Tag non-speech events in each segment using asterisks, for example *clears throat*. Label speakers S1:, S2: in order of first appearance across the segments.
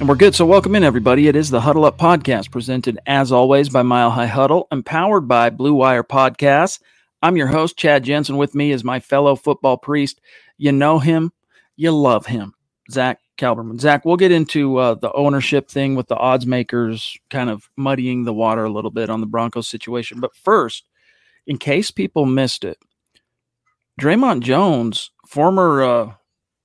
S1: And we're good. So, welcome in, everybody. It is the Huddle Up Podcast, presented as always by Mile High Huddle, empowered by Blue Wire Podcasts. I'm your host, Chad Jensen. With me is my fellow football priest. You know him, you love him, Zack Kelberman. Zack, we'll get into uh, the ownership thing with the odds makers kind of muddying the water a little bit on the Broncos situation. But first, in case people missed it, Dre'Mont Jones, former uh,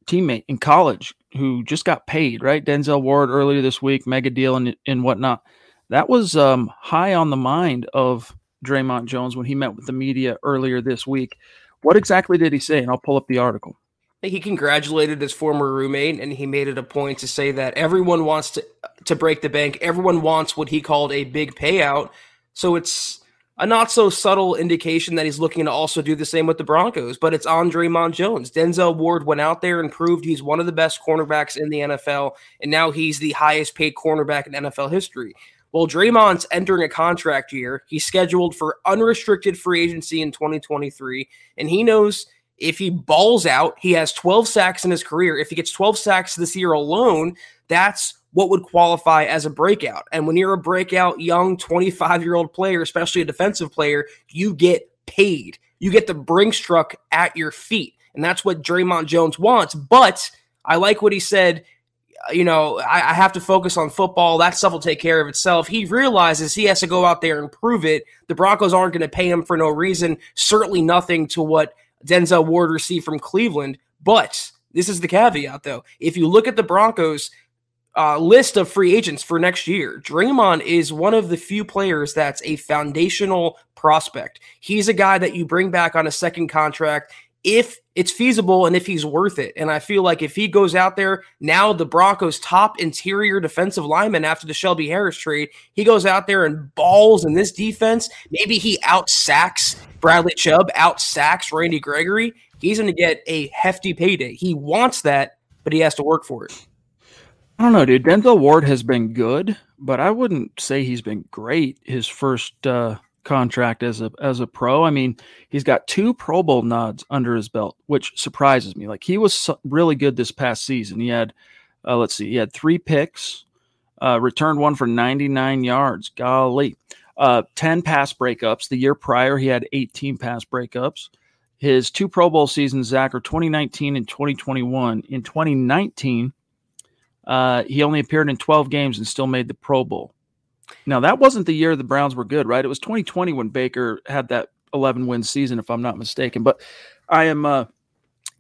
S1: teammate in college, who just got paid, right? Denzel Ward earlier this week, mega deal and, and whatnot. That was um, high on the mind of Dre'Mont Jones when he met with the media earlier this week. What exactly did he say? And I'll pull up the article.
S2: He congratulated his former roommate, and he made it a point to say that everyone wants to to break the bank. Everyone wants what he called a big payout. So it's a not so subtle indication that he's looking to also do the same with the Broncos, but it's on Dre'Mont Jones. Denzel Ward went out there and proved he's one of the best cornerbacks in the NFL, and now he's the highest paid cornerback in NFL history. Well, Dre'Mont's entering a contract year. He's scheduled for unrestricted free agency in 2023, and he knows if he balls out, he has 12 sacks in his career. If he gets 12 sacks this year alone, that's what would qualify as a breakout. And when you're a breakout young 25 year old player, especially a defensive player, you get paid. You get the Brinks truck at your feet. And that's what Dre'Mont Jones wants. But I like what he said. You know, I, I have to focus on football. That stuff will take care of itself. He realizes he has to go out there and prove it. The Broncos aren't going to pay him for no reason. Certainly nothing to what Denzel Ward received from Cleveland. But this is the caveat, though. If you look at the Broncos, uh, list of free agents for next year. Dre'Mont is one of the few players that's a foundational prospect. He's a guy that you bring back on a second contract if it's feasible and if he's worth it. And I feel like if he goes out there now, the Broncos' top interior defensive lineman after the Shelby Harris trade, he goes out there and balls in this defense. Maybe he out sacks Bradley Chubb, out sacks Randy Gregory. He's going to get a hefty payday. He wants that, but he has to work for it.
S1: I don't know, dude. Denzel Ward has been good, but I wouldn't say he's been great. His first uh, contract as a as a pro. I mean, he's got two Pro Bowl nods under his belt, which surprises me. Like he was really good this past season. He had, uh, let's see, he had three picks, uh, returned one for 99 yards. Golly, uh, 10 pass breakups. The year prior, he had 18 pass breakups. His two Pro Bowl seasons, Zack, are 2019 and 2021. In 2019 uh, he only appeared in 12 games and still made the Pro Bowl. Now, that wasn't the year the Browns were good, right? It was 2020 when Baker had that 11 win season, if I'm not mistaken. But I am uh,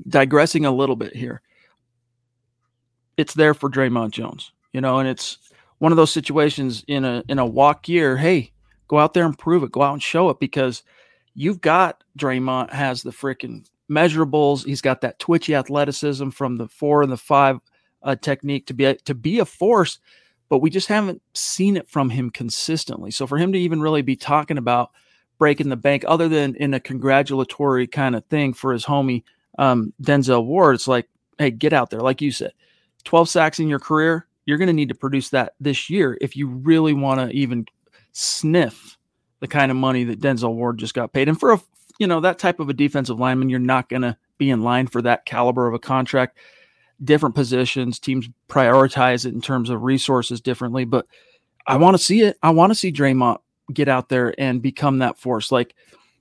S1: digressing a little bit here. It's there for Dre'Mont Jones, you know, and it's one of those situations in a in a walk year. Hey, go out there and prove it. Go out and show it because you've got Dre'Mont has the freaking measurables. He's got that twitchy athleticism from the four and the five uh, technique to be a, to be a force, but we just haven't seen it from him consistently. So for him to even really be talking about breaking the bank, other than in a congratulatory kind of thing for his homie um, Denzel Ward, it's like, hey, get out there, like you said, twelve sacks in your career. You're going to need to produce that this year if you really want to even sniff the kind of money that Denzel Ward just got paid. And for a you know that type of a defensive lineman, you're not going to be in line for that caliber of a contract different positions. Teams prioritize it in terms of resources differently. But I want to see it. I want to see Dre'Mont get out there and become that force. Like,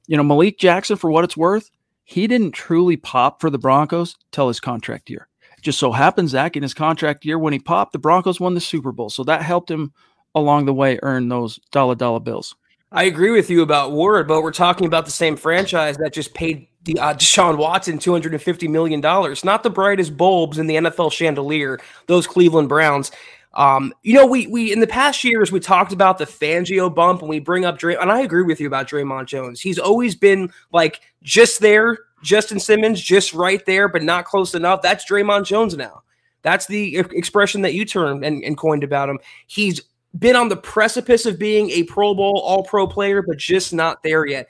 S1: you know, Malik Jackson, for what it's worth, he didn't truly pop for the Broncos till his contract year. Just so happens, Zack, in his contract year, when he popped, the Broncos won the Super Bowl. So that helped him along the way earn those dollar dollar bills.
S2: I agree with you about Ward, but we're talking about the same franchise that just paid the uh, Deshaun Watson two hundred and fifty million dollars. Not the brightest bulbs in the NFL chandelier. Those Cleveland Browns. Um, you know, we we in the past years we talked about the Fangio bump, and we bring up Dray, and I agree with you about Dre'Mont Jones. He's always been like just there, Justin Simmons, just right there, but not close enough. That's Dre'Mont Jones now. That's the expression that you termed and, and coined about him. He's been on the precipice of being a Pro Bowl, All Pro player, but just not there yet.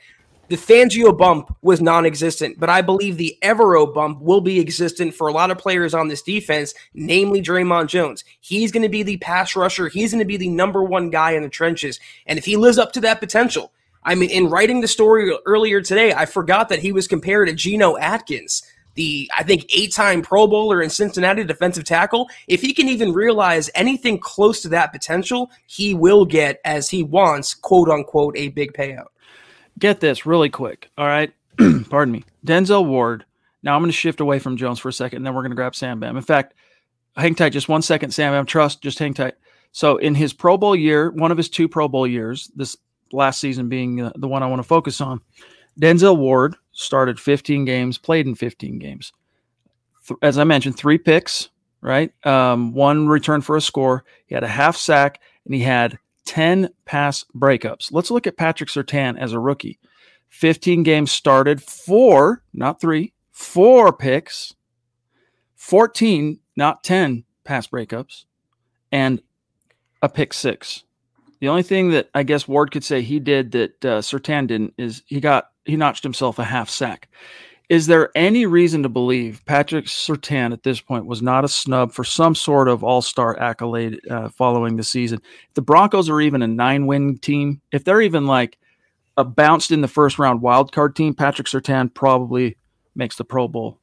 S2: The Fangio bump was non existent, but I believe the Evero bump will be existent for a lot of players on this defense, namely Dre'Mont Jones. He's going to be the pass rusher. He's going to be the number one guy in the trenches. And if he lives up to that potential, I mean, in writing the story earlier today, I forgot that he was compared to Geno Atkins, the, I think, eight time Pro Bowler in Cincinnati defensive tackle. If he can even realize anything close to that potential, he will get, as he wants, quote unquote, a big payout
S1: get this really quick. All right. *clears throat* Pardon me. Denzel Ward. Now I'm going to shift away from Jones for a second, and then we're going to grab Sam Bam. In fact, hang tight just one second, Sam Bam. Trust, just hang tight. So in his Pro Bowl year, one of his two Pro Bowl years, this last season being uh, the one I want to focus on, Denzel Ward started 15 games, played in 15 games. Th- as I mentioned, three picks, right? Um, one return for a score. He had a half sack, and he had 10 pass breakups. Let's look at Patrick Surtain as a rookie. 15 games started, four, not three, four picks, 14, not 10 pass breakups, and a pick six. The only thing that I guess Ward could say he did that uh, Surtain didn't is he got he notched himself a half sack. Is there any reason to believe Patrick Surtain at this point was not a snub for some sort of all star accolade uh, following the season? If the Broncos are even a nine win team, if they're even like a bounced in the first round wild card team, Patrick Surtain probably makes the Pro Bowl.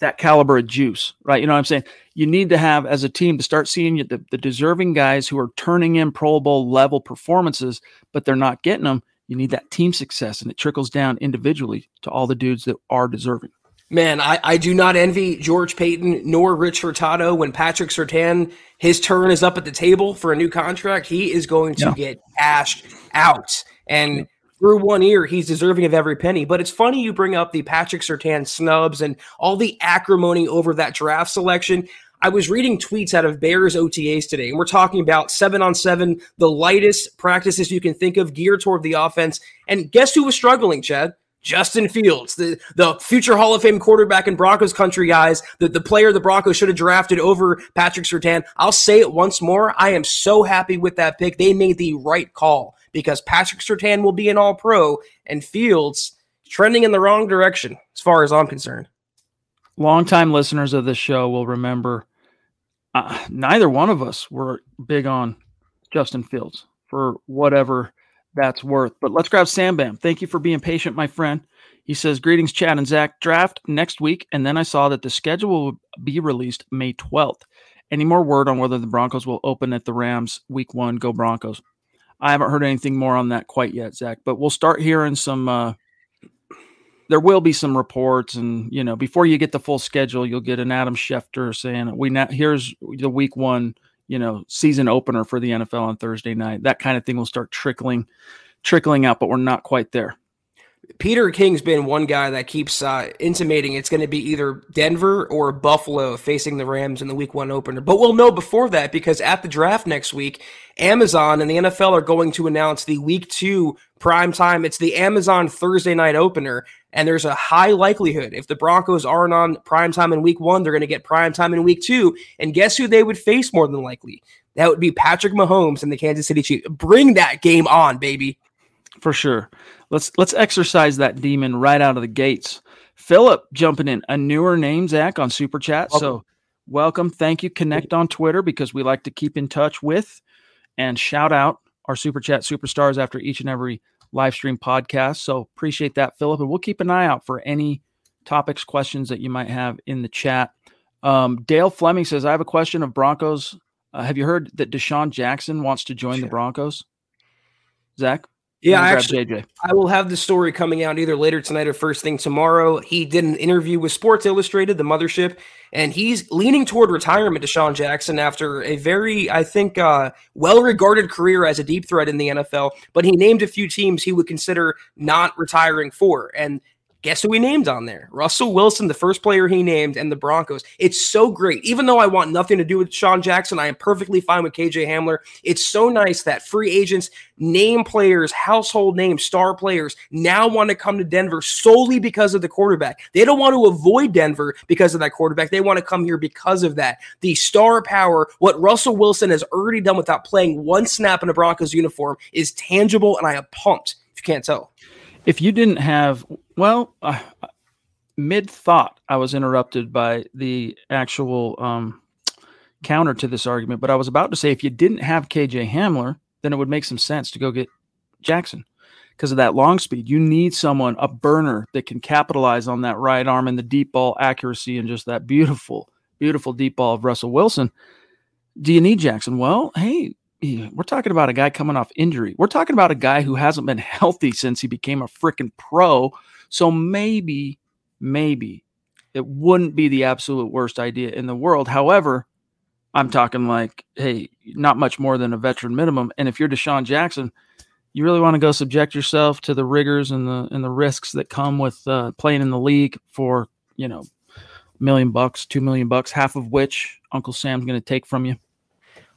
S1: That caliber of juice, right? You know what I'm saying? You need to have, as a team, to start seeing the, the deserving guys who are turning in Pro Bowl level performances, but they're not getting them you need that team success, and it trickles down individually to all the dudes that are deserving.
S2: Man, I, I do not envy George Paton nor Rich Hurtado when Patrick Surtain, his turn is up at the table for a new contract. He is going to yeah. get cashed out. And through one ear, he's deserving of every penny. But it's funny you bring up the Patrick Surtain snubs and all the acrimony over that draft selection. I was reading tweets out of Bears OTAs today, and we're talking about seven on seven, the lightest practices you can think of geared toward the offense. And guess who was struggling, Chad? Justin Fields, the, the future Hall of Fame quarterback in Broncos country, guys, the, the player the Broncos should have drafted over Patrick Surtain. I'll say it once more. I am so happy with that pick. They made the right call because Patrick Surtain will be an all pro and Fields trending in the wrong direction as far as I'm concerned.
S1: Longtime listeners of this show will remember uh, neither one of us were big on Justin Fields for whatever that's worth. But let's grab Sam Bam. Thank you for being patient, my friend. He says, Greetings, Chad and Zack. Draft next week. And then I saw that the schedule will be released May 12th. Any more word on whether the Broncos will open at the Rams week one? Go Broncos. I haven't heard anything more on that quite yet, Zack, but we'll start hearing some uh, there will be some reports, and you know, before you get the full schedule, you'll get an Adam Schefter saying, "We now here's the week one, you know, season opener for the NFL on Thursday night." That kind of thing will start trickling, trickling out, but we're not quite there.
S2: Peter King's been one guy that keeps uh, intimating it's going to be either Denver or Buffalo facing the Rams in the week one opener. But we'll know before that because at the draft next week, Amazon and the NFL are going to announce the week two prime time. It's the Amazon Thursday night opener. And there's a high likelihood if the Broncos aren't on prime time in week one, they're going to get prime time in week two. And guess who they would face more than likely? That would be Patrick Mahomes and the Kansas City Chiefs. Bring that game on, baby.
S1: For sure. Let's let's exercise that demon right out of the gates. Philip jumping in a newer name, Zack, on Super Chat. Welcome. So welcome. Thank you. Connect on Twitter because we like to keep in touch with and shout out our Super Chat superstars after each and every live stream podcast. So appreciate that, Philip. And we'll keep an eye out for any topics, questions that you might have in the chat. Um, Dale Fleming says, I have a question of Broncos. Uh, have you heard that DeSean Jackson wants to join sure. the Broncos? Zack?
S2: Yeah, actually, JJ. I will have the story coming out either later tonight or first thing tomorrow. He did an interview with Sports Illustrated, the mothership, and he's leaning toward retirement. DeSean Jackson after a very, I think, uh, well-regarded career as a deep threat in the NFL, but he named a few teams he would consider not retiring for, and Guess who he named on there? Russell Wilson, the first player he named, and the Broncos. It's so great. Even though I want nothing to do with Sean Jackson, I am perfectly fine with KJ Hamler. It's so nice that free agents, name players, household names, star players now want to come to Denver solely because of the quarterback. They don't want to avoid Denver because of that quarterback. They want to come here because of that. The star power, what Russell Wilson has already done without playing one snap in a Broncos uniform, is tangible, and I am pumped. If you can't tell.
S1: If you didn't have, well, uh, mid thought, I was interrupted by the actual um, counter to this argument, but I was about to say if you didn't have KJ Hamler, then it would make some sense to go get Jackson because of that long speed. You need someone, a burner that can capitalize on that right arm and the deep ball accuracy and just that beautiful, beautiful deep ball of Russell Wilson. Do you need Jackson? Well, hey, we're talking about a guy coming off injury. We're talking about a guy who hasn't been *laughs* healthy since he became a freaking pro. So maybe, maybe it wouldn't be the absolute worst idea in the world. However, I'm talking like, hey, not much more than a veteran minimum. And if you're DeSean Jackson, you really want to go subject yourself to the rigors and the and the risks that come with uh, playing in the league for you know, million bucks, two million bucks, half of which Uncle Sam's going to take from you.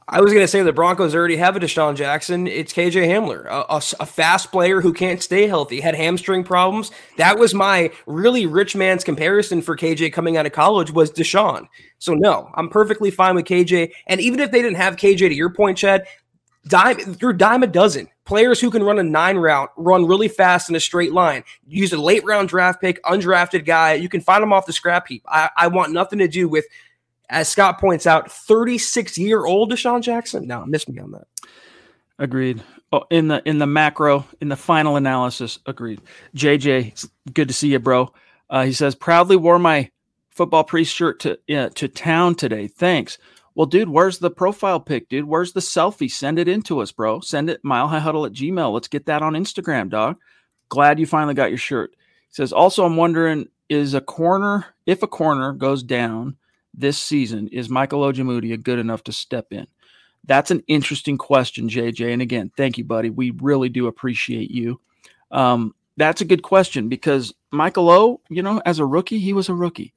S2: I was going to say the Broncos already have a DeSean Jackson. It's KJ Hamler, a, a, a, fast player who can't stay healthy, had hamstring problems. That was my really rich man's comparison for KJ coming out of college was DeSean. So no, I'm perfectly fine with KJ. And even if they didn't have KJ, to your point, Chad, dime you're dime a dozen players who can run a nine route, run really fast in a straight line. Use a late round draft pick, undrafted guy. You can find them off the scrap heap. I, I want nothing to do with as Scott points out, 36 year old DeSean Jackson. No, miss me on that.
S1: Agreed. Oh, in the in the macro, in the final analysis, agreed. JJ, good to see you, bro. Uh, he says, proudly wore my football priest shirt to uh, to town today. Thanks. Well, dude, where's the profile pic, dude? Where's the selfie? Send it in to us, bro. Send it mile high huddle at Gmail. Let's get that on Instagram, dog. Glad you finally got your shirt. He says, also, I'm wondering, is a corner, if a corner goes down, this season is Michael Ojemudia good enough to step in? That's an interesting question, JJ. And again, thank you, buddy. We really do appreciate you. Um, that's a good question because Michael O, you know, as a rookie, he was a rookie.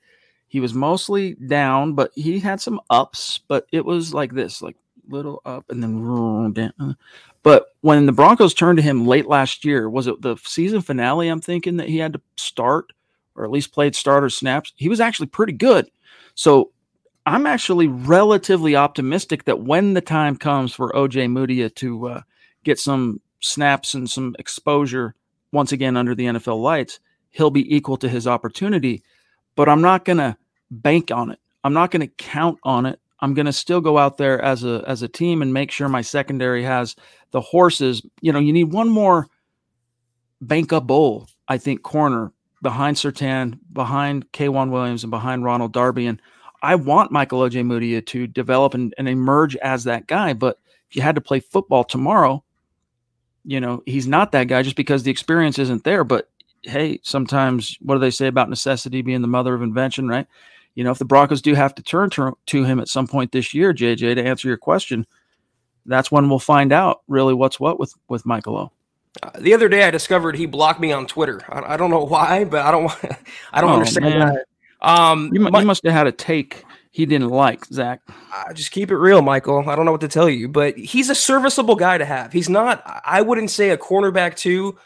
S1: He was mostly down, but he had some ups, but it was like this, like little up and then down. But when the Broncos turned to him late last year, was it the season finale? I'm thinking that he had to start or at least played starter snaps. He was actually pretty good. So I'm actually relatively optimistic that when the time comes for OJ Ojemudia to uh, get some snaps and some exposure once again under the NFL lights, he'll be equal to his opportunity. But I'm not going to bank on it. I'm not going to count on it. I'm going to still go out there as a as a team and make sure my secondary has the horses. You know, you need one more bank up bowl, I think, corner behind Surtain, behind K'Waun Williams, and behind Ronald Darby. And I want Michael OJ Ojemudia to develop and, and emerge as that guy. But if you had to play football tomorrow, you know, he's not that guy just because the experience isn't there. But hey, sometimes what do they say about necessity being the mother of invention, right? You know, if the Broncos do have to turn to, to him at some point this year, JJ, to answer your question, that's when we'll find out really what's what with with Michael O.
S2: Uh, the other day, I discovered he blocked me on Twitter. I, I don't know why, but I don't. *laughs* I don't oh, understand man. that.
S1: Um, you, my, you, must have had a take he didn't like, Zack.
S2: Uh, just keep it real, Michael. I don't know what to tell you, but he's a serviceable guy to have. He's not. I wouldn't say a cornerback too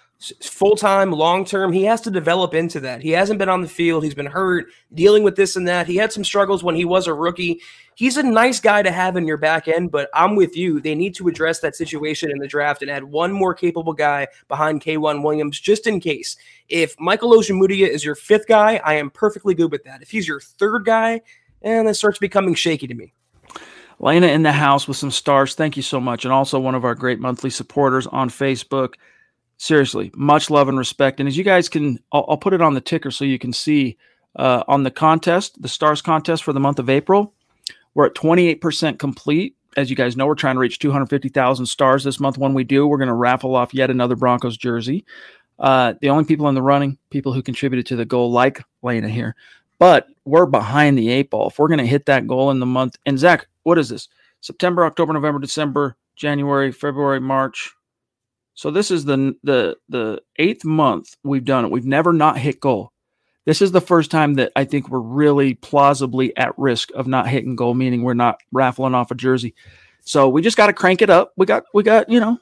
S2: full time, long term. He has to develop into that. He hasn't been on the field. He's been hurt, dealing with this and that. He had some struggles when he was a rookie. He's a nice guy to have in your back end, but I'm with you. They need to address that situation in the draft and add one more capable guy behind K'Waun Williams just in case. If Michael Ojemudia is your fifth guy, I am perfectly good with that. If he's your third guy, and it starts becoming shaky to me.
S1: Lena in the house with some stars. Thank you so much. And also one of our great monthly supporters on Facebook seriously, much love and respect. And as you guys can, I'll, I'll put it on the ticker so you can see uh, on the contest, the Stars contest for the month of April. We're at 28% complete as you guys know, we're trying to reach 250,000 stars this month. When we do, we're going to raffle off yet another Broncos jersey. Uh, the only people in the running, people who contributed to the goal, like Lena here, but we're behind the eight ball. If we're going to hit that goal in the month, and Zack, what is this? September, October, November, December, January, February, March. So this is the the the eighth month we've done it. We've never not hit goal. This is the first time that I think we're really plausibly at risk of not hitting goal, meaning we're not raffling off a jersey. So we just got to crank it up. We got we got you know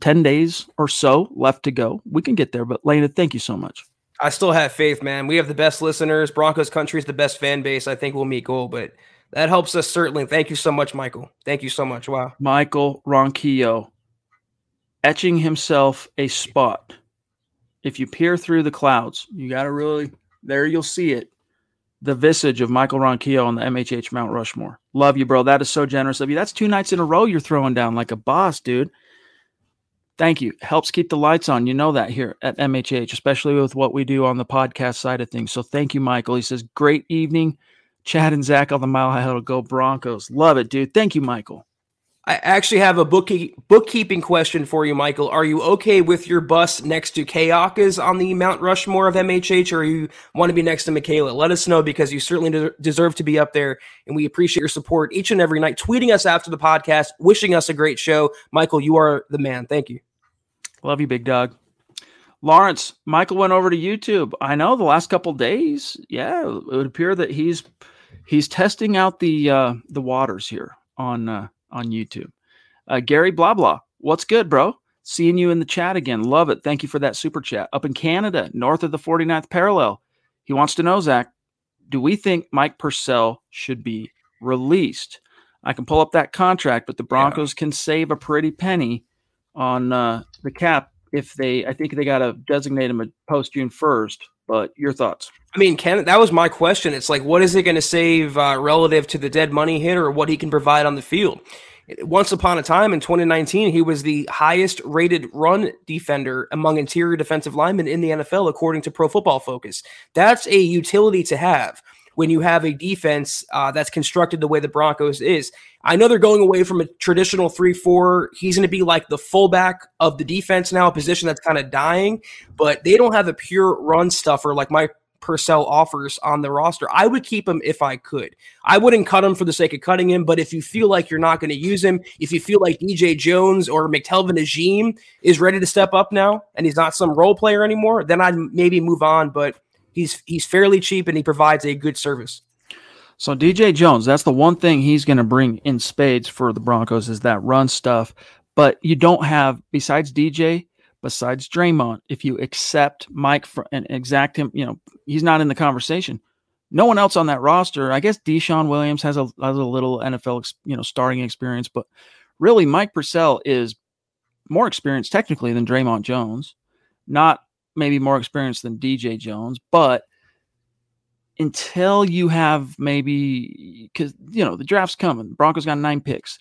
S1: 10 days or so left to go. We can get there. But Lena, thank you so much.
S2: I still have faith, man. We have the best listeners. Broncos country is the best fan base. I think we'll meet goal, but that helps us certainly. Thank you so much, Michael. Thank you so much. Wow.
S1: Michael Ronquillo etching himself a spot. If you peer through the clouds, you got to really, there you'll see it. The visage of Michael Ronquillo on the MHH Mount Rushmore. Love you, bro. That is so generous of you. That's two nights in a row you're throwing down like a boss, dude. Thank you. Helps keep the lights on. You know that here at MHH, especially with what we do on the podcast side of things. So thank you, Michael. He says, Great evening. Chad and Zack on the Mile High Huddle. Go Broncos. Love it, dude. Thank you, Michael.
S2: I actually have a bookkeep- bookkeeping question for you, Michael. Are you okay with your bus next to Kayaka's on the Mount Rushmore of MHH, or you want to be next to Michaela? Let us know because you certainly de- deserve to be up there, and we appreciate your support each and every night. Tweeting us after the podcast, wishing us a great show. Michael, you are the man. Thank you.
S1: Love you, big dog. Lawrence, Michael went over to YouTube. I know the last couple days, yeah, it would appear that he's he's testing out the uh, the waters here on uh, on YouTube. Uh, Gary blah blah, what's good, bro? Seeing you in the chat again. Love it. Thank you for that super chat. Up in Canada, north of the 49th parallel, he wants to know, Zack, do we think Mike Purcell should be released? I can pull up that contract, but the Broncos yeah. can save a pretty penny on uh, the cap if they. I think they got to designate him a post June first. But your thoughts?
S2: I mean, Ken, that was my question. It's like, what is it going to save uh, relative to the dead money hit or what he can provide on the field? Once upon a time in 2019, he was the highest rated run defender among interior defensive linemen in the NFL, according to Pro Football Focus. That's a utility to have when you have a defense uh, that's constructed the way the Broncos is. I know they're going away from a traditional 3 4. He's going to be like the fullback of the defense now, a position that's kind of dying, but they don't have a pure run stuffer like Mike Purcell offers on the roster. I would keep him if I could. I wouldn't cut him for the sake of cutting him, but if you feel like you're not going to use him, if you feel like DJ Jones or McTelvin Agim is ready to step up now and he's not some role player anymore, then I'd maybe move on. But he's he's fairly cheap and he provides a good service.
S1: So DJ Jones, that's the one thing he's going to bring in spades for the Broncos is that run stuff. But you don't have besides DJ, besides Dre'Mont, if you accept Mike and exact him, you know he's not in the conversation. No one else on that roster. I guess DeShawn Williams has a, has a little NFL, you know, starting experience, but really Mike Purcell is more experienced technically than Dre'Mont Jones. Not maybe more experienced than DJ Jones, but until you have maybe because you know the draft's coming, Broncos got nine picks.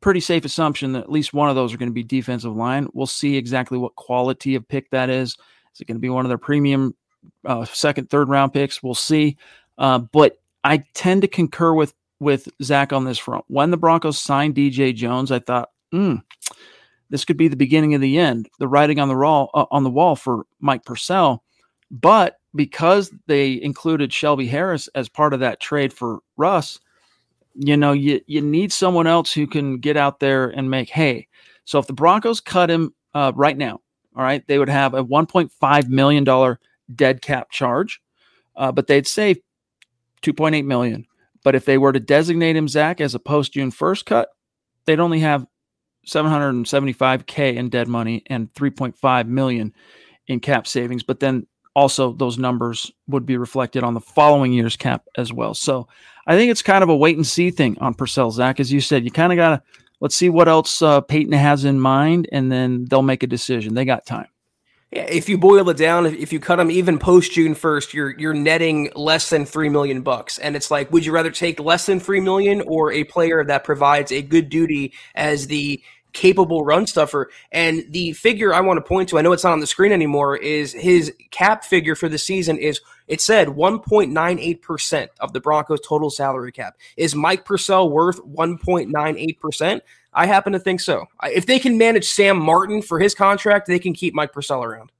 S1: Pretty safe assumption that at least one of those are going to be defensive line. We'll see exactly what quality of pick that is. Is it going to be one of their premium uh, second, third round picks? We'll see. Uh, but I tend to concur with with Zack on this front. When the Broncos signed DJ Jones, I thought, hmm, this could be the beginning of the end, the writing on the wall uh, on the wall for Mike Purcell. But because they included Shelby Harris as part of that trade for Russ, you know, you you need someone else who can get out there and make hay. So if the Broncos cut him uh, right now, all right, they would have a 1.5 million dollar dead cap charge, uh, but they'd save 2.8 million. But if they were to designate him Zack as a post June 1st cut, they'd only have 775k in dead money and 3.5 million in cap savings but then also those numbers would be reflected on the following year's cap as well. So i think it's kind of a wait and see thing on purcell zack. As you said you kind of got to let's see what else uh, paton has in mind and then they'll make a decision. They got time.
S2: Yeah, if you boil it down, if you cut them even post June first, you're you're netting less than three million bucks, and it's like, would you rather take less than three million or a player that provides a good duty as the capable run stuffer. And the figure I want to point to, I know it's not on the screen anymore, is his cap figure for the season is it said 1.98% of the Broncos total salary cap. Is Mike Purcell worth 1.98%? I happen to think so. If they can manage Sam Martin for his contract, they can keep Mike Purcell around.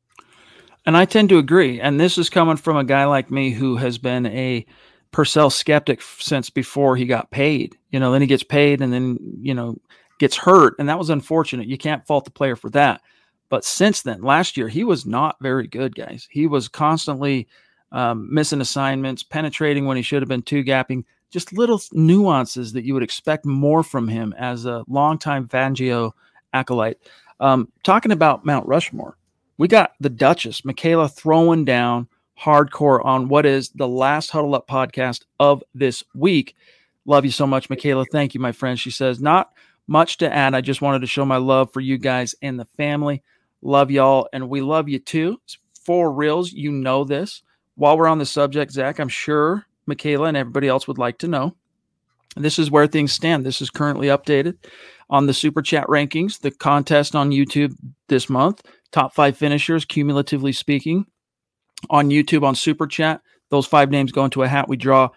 S1: And I tend to agree. And this is coming from a guy like me who has been a Purcell skeptic since before he got paid. You know, then he gets paid and then, you know, gets hurt. And that was unfortunate. You can't fault the player for that. But since then, last year, he was not very good, guys. He was constantly um, missing assignments, penetrating when he should have been two gapping, just little nuances that you would expect more from him as a longtime Fangio acolyte. Um, talking about Mount Rushmore, we got the Duchess, Michaela, throwing down hardcore on what is the last Huddle Up podcast of this week. Love you so much, Michaela. Thank you, my friend. She says, Not much to add. I just wanted to show my love for you guys and the family. Love y'all, and we love you too. For reals, you know this. While we're on the subject, Zack, I'm sure Michaela and everybody else would like to know. This is where things stand. This is currently updated on the Super Chat rankings, the contest on YouTube this month, top five finishers, cumulatively speaking on YouTube on Super Chat. Those five names go into a hat. We draw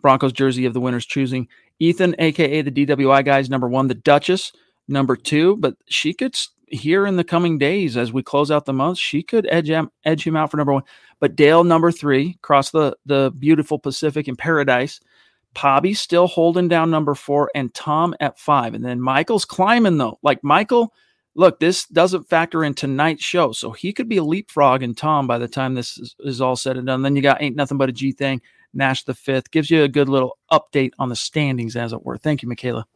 S1: Broncos jersey of the winner's choosing. Ethan, aka the DWI guys, number one. The Duchess, number two. But she could here in the coming days as we close out the month, she could edge him, edge him out for number one. But Dale, number three, across the the beautiful Pacific in paradise. Pobby still holding down number four, and Tom at five. And then Michael's climbing though. Like Michael look, this doesn't factor in tonight's show. So he could be a leapfrog in Tom by the time this is, is, all said and done. Then you got Ain't Nothing But a G Thing, Nash the Fifth. Gives you a good little update on the standings, as it were. Thank you, Michaela.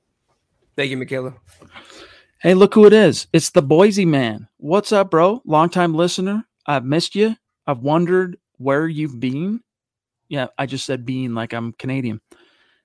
S2: Thank you, Michaela.
S1: Hey, look who it is. It's the Boise man. What's up, bro? Longtime listener. I've missed you. I've wondered where you've been. Yeah, I just said being like I'm Canadian.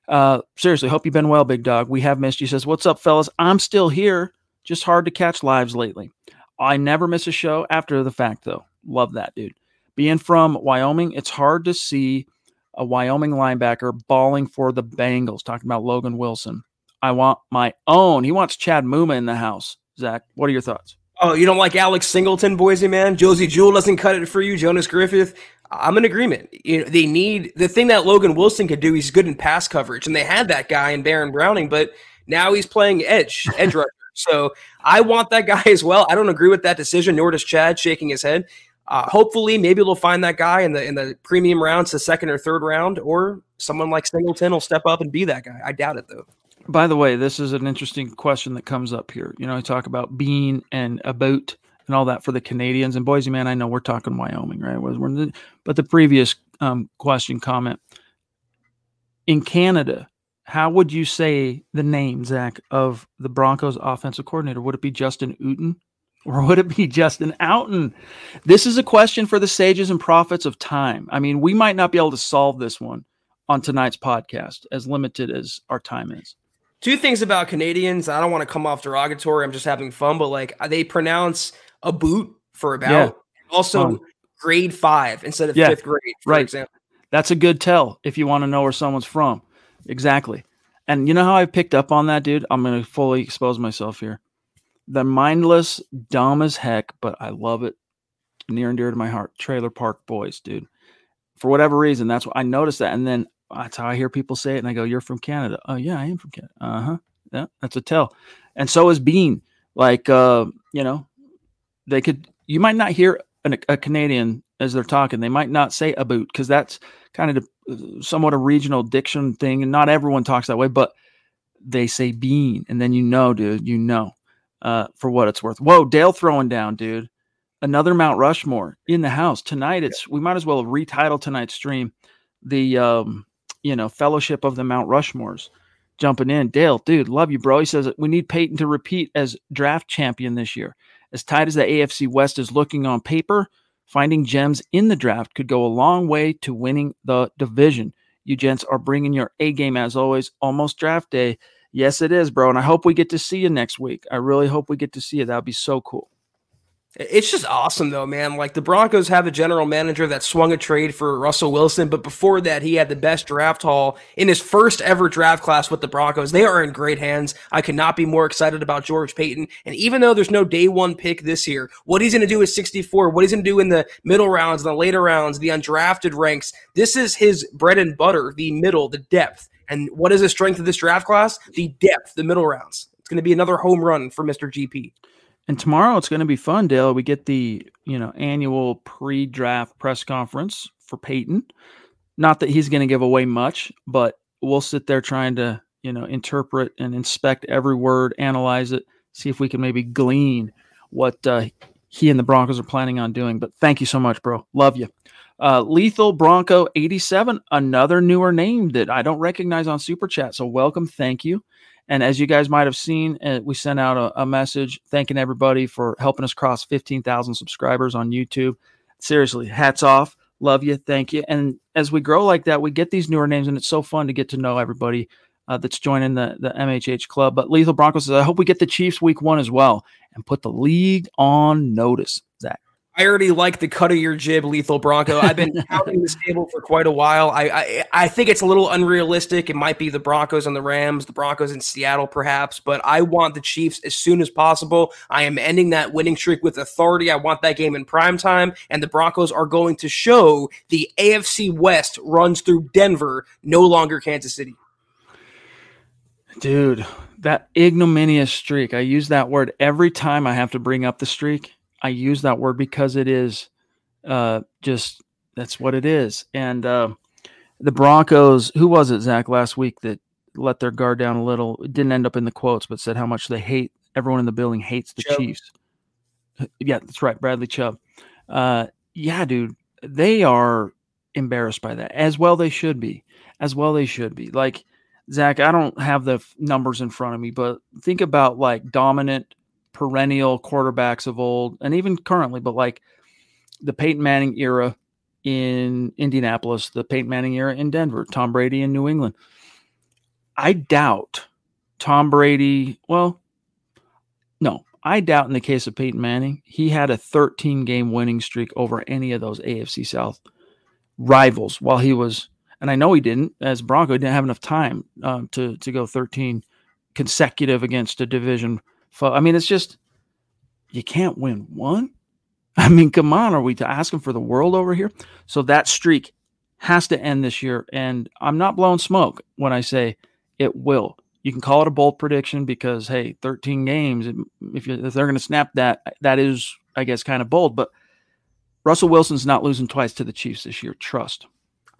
S1: Uh, seriously, hope you've been well, big dog. We have missed you. Says, What's up, fellas? I'm still here. Just hard to catch lives lately. I never miss a show after the fact, though. Love that, dude. Being from Wyoming, it's hard to see a Wyoming linebacker balling for the Bengals. Talking about Logan Wilson. I want my own. He wants Chad Muma in the house. Zack, what are your thoughts?
S2: Oh, you don't like Alex Singleton, Boise man? Josey Jewell doesn't cut it for you. Jonas Griffith. I'm in agreement. You know, they need the thing that Logan Wilson could do. He's good in pass coverage, and they had that guy in Baron Browning, but now he's playing edge, edge rusher. So I want that guy *laughs* as well. I don't agree with that decision, nor does Chad shaking his head. Uh, hopefully, maybe they'll find that guy in the in the premium rounds, the second or third round, or someone like Singleton will step up and be that guy. I doubt it though.
S1: By the way, this is an interesting question that comes up here. You know, I talk about being and about and all that for the Canadians and Boise. Man, I know we're talking Wyoming, right? But the previous um, question comment in Canada, how would you say the name, Zack, of the Broncos offensive coordinator? Would it be Justin Uten or would it be Justin Outten? This is a question for the sages and prophets of time. I mean, we might not be able to solve this one on tonight's podcast, as limited as our time is.
S2: Two things about Canadians. I don't want to come off derogatory. I'm just having fun, but like they pronounce a boot for about yeah. also fun. grade five instead of yeah. fifth grade,
S1: right.
S2: Example.
S1: That's a good tell if you want to know where someone's from. Exactly. And you know how I picked up on that, dude? I'm going to fully expose myself here. The mindless, dumb as heck, but I love it near and dear to my heart. Trailer Park Boys, dude. For whatever reason, that's what I noticed that. And then that's how I hear people say it. And I go, You're from Canada. Oh, yeah, I am from Canada. Uh huh. Yeah, that's a tell. And so is Bean. Like, uh, you know, they could, you might not hear an, a Canadian as they're talking. They might not say a boot because that's kind of somewhat a regional diction thing, and not everyone talks that way, but they say bean, and then you know, dude, you know, uh, for what it's worth. Whoa, Dale throwing down, dude. Another Mount Rushmore in the house tonight. It's we might as well retitle tonight's stream the um, you know Fellowship of the Mount Rushmores. Jumping in, Dale, dude, love you, bro. He says we need Paton to repeat as draft champion this year. As tight as the AFC West is looking on paper, Finding gems in the draft could go a long way to winning the division. You gents are bringing your A game as always, almost draft day. Yes, it is, bro. And I hope we get to see you next week. I really hope we get to see you. That would be so cool.
S2: It's just awesome though, man. Like the Broncos have a general manager that swung a trade for Russell Wilson, but before that, he had the best draft haul in his first ever draft class with the Broncos. They are in great hands. I could not be more excited about George Paton. And even though there's no day one pick this year, what he's going to do is 64, what he's going to do in the middle rounds, the later rounds, the undrafted ranks, this is his bread and butter, the middle, the depth. And what is the strength of this draft class? The depth, the middle rounds. It's going to be another home run for Mr. GP.
S1: And tomorrow it's going to be fun, Dale. We get the you know annual pre-draft press conference for Paton. Not that he's going to give away much, but we'll sit there trying to you know interpret and inspect every word, analyze it, see if we can maybe glean what uh, he and the Broncos are planning on doing. But thank you so much, bro. Love you. Uh, Lethal Bronco 87, another newer name that I don't recognize on Super Chat. So welcome. Thank you. And as you guys might have seen, uh, we sent out a, a, message thanking everybody for helping us cross 15,000 subscribers on YouTube. Seriously, hats off. Love you. Thank you. And as we grow like that, we get these newer names, and it's so fun to get to know everybody uh, that's joining the, the MHH club. But Lethal Broncos says, I hope we get the Chiefs week one as well and put the league on notice, Zach.
S2: I already like the cut of your jib, Lethal Bronco. I've been *laughs* counting this table for quite a while. I, I, I think it's a little unrealistic. It might be the Broncos and the Rams, the Broncos in Seattle, perhaps, but I want the Chiefs as soon as possible. I am ending that winning streak with authority. I want that game in prime time, and the Broncos are going to show the AFC West runs through Denver, no longer Kansas City.
S1: Dude, that ignominious streak. I use that word every time I have to bring up the streak I use that word because it is uh, just that's what it is. And uh, the Broncos, who was it, Zack, last week that let their guard down a little? It didn't end up in the quotes, but said how much they hate everyone in the building hates the Chubb. Chiefs. Yeah, that's right, Bradley Chubb. Uh, yeah, dude, they are embarrassed by that. As well, they should be. As well, they should be. Like Zack, I don't have the numbers in front of me, but think about like dominant perennial quarterbacks of old, and even currently, but like the Peyton Manning era in Indianapolis, the Peyton Manning era in Denver, Tom Brady in New England. I doubt Tom Brady, well, no, I doubt in the case of Peyton Manning, he had a 13 game winning streak over any of those AFC South rivals while he was, and I know he didn't, as Bronco didn't have enough time um, to, to go 13 consecutive against a division I mean, it's just you can't win one. *laughs* I mean, come on, are we asking for the world over here? So that streak has to end this year, and I'm not blowing smoke when I say it will. You can call it a bold prediction because hey, 13 games. If, you, if they're going to snap that, that is, I guess, kind of bold. But Russell Wilson's not losing twice to the Chiefs this year. Trust.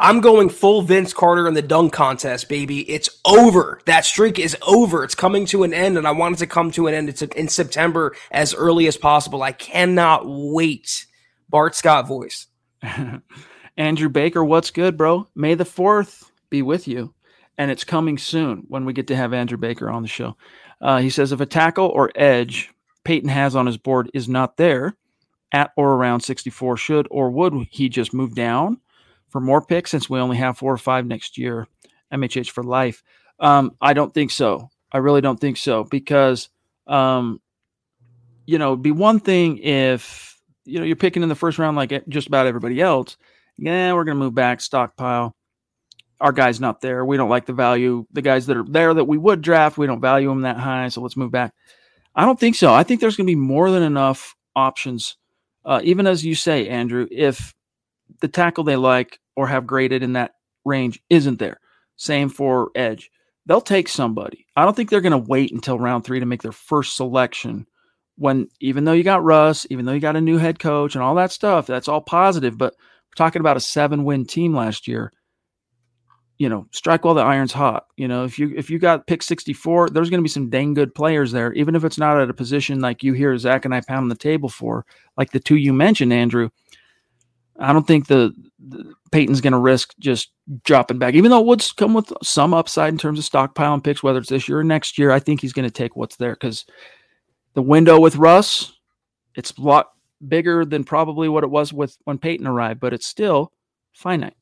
S2: I'm going full Vince Carter in the dunk contest, baby. It's over. That streak is over. It's coming to an end, and I want it to come to an end it's in September as early as possible. I cannot wait. Bart Scott voice. *laughs*
S1: Andrew Baker, what's good, bro? May the 4th be with you. And it's coming soon when we get to have Andrew Baker on the show. Uh, he says if a tackle or edge Paton has on his board is not there at or around 64, should or would he just move down? For more picks since we only have four or five next year. MHH for life. Um, I don't think so. I really don't think so because, um, you know, it'd be one thing if you know you're picking in the first round like just about everybody else. Yeah, we're gonna move back, stockpile. Our guy's not there. We don't like the value. The guys that are there that we would draft, we don't value them that high. So let's move back. I don't think so. I think there's gonna be more than enough options. Uh, even as you say, Andrew, if the tackle they like or have graded in that range isn't there. Same for edge. They'll take somebody. I don't think they're going to wait until round three to make their first selection. When even though you got Russ, even though you got a new head coach and all that stuff, that's all positive. But we're talking about a seven-win team last year. You know, strike while the iron's hot. You know, if you if you got pick 64, there's going to be some dang good players there, even if it's not at a position like you hear Zack and I pound the table for, like the two you mentioned, Andrew. I don't think the, the Paton's going to risk just dropping back, even though Woods come with some upside in terms of stockpiling picks, whether it's this year or next year. I think he's going to take what's there because the window with Russ, it's a lot bigger than probably what it was with when Peyton arrived, but it's still finite.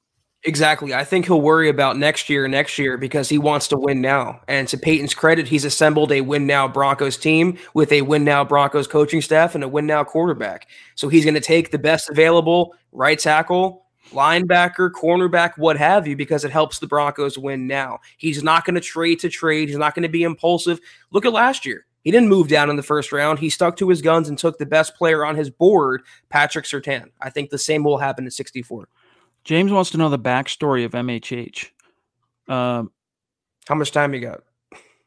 S2: Exactly. I think he'll worry about next year, next year, because he wants to win now. And to Paton's credit, he's assembled a win now Broncos team with a win now Broncos coaching staff and a win now quarterback. So he's going to take the best available right tackle, linebacker, cornerback, what have you, because it helps the Broncos win now. He's not going to trade to trade. He's not going to be impulsive. Look at last year. He didn't move down in the first round. He stuck to his guns and took the best player on his board, Patrick Surtain. I think the same will happen at 64.
S1: James wants to know the backstory of MHH. Um,
S2: How much time you got?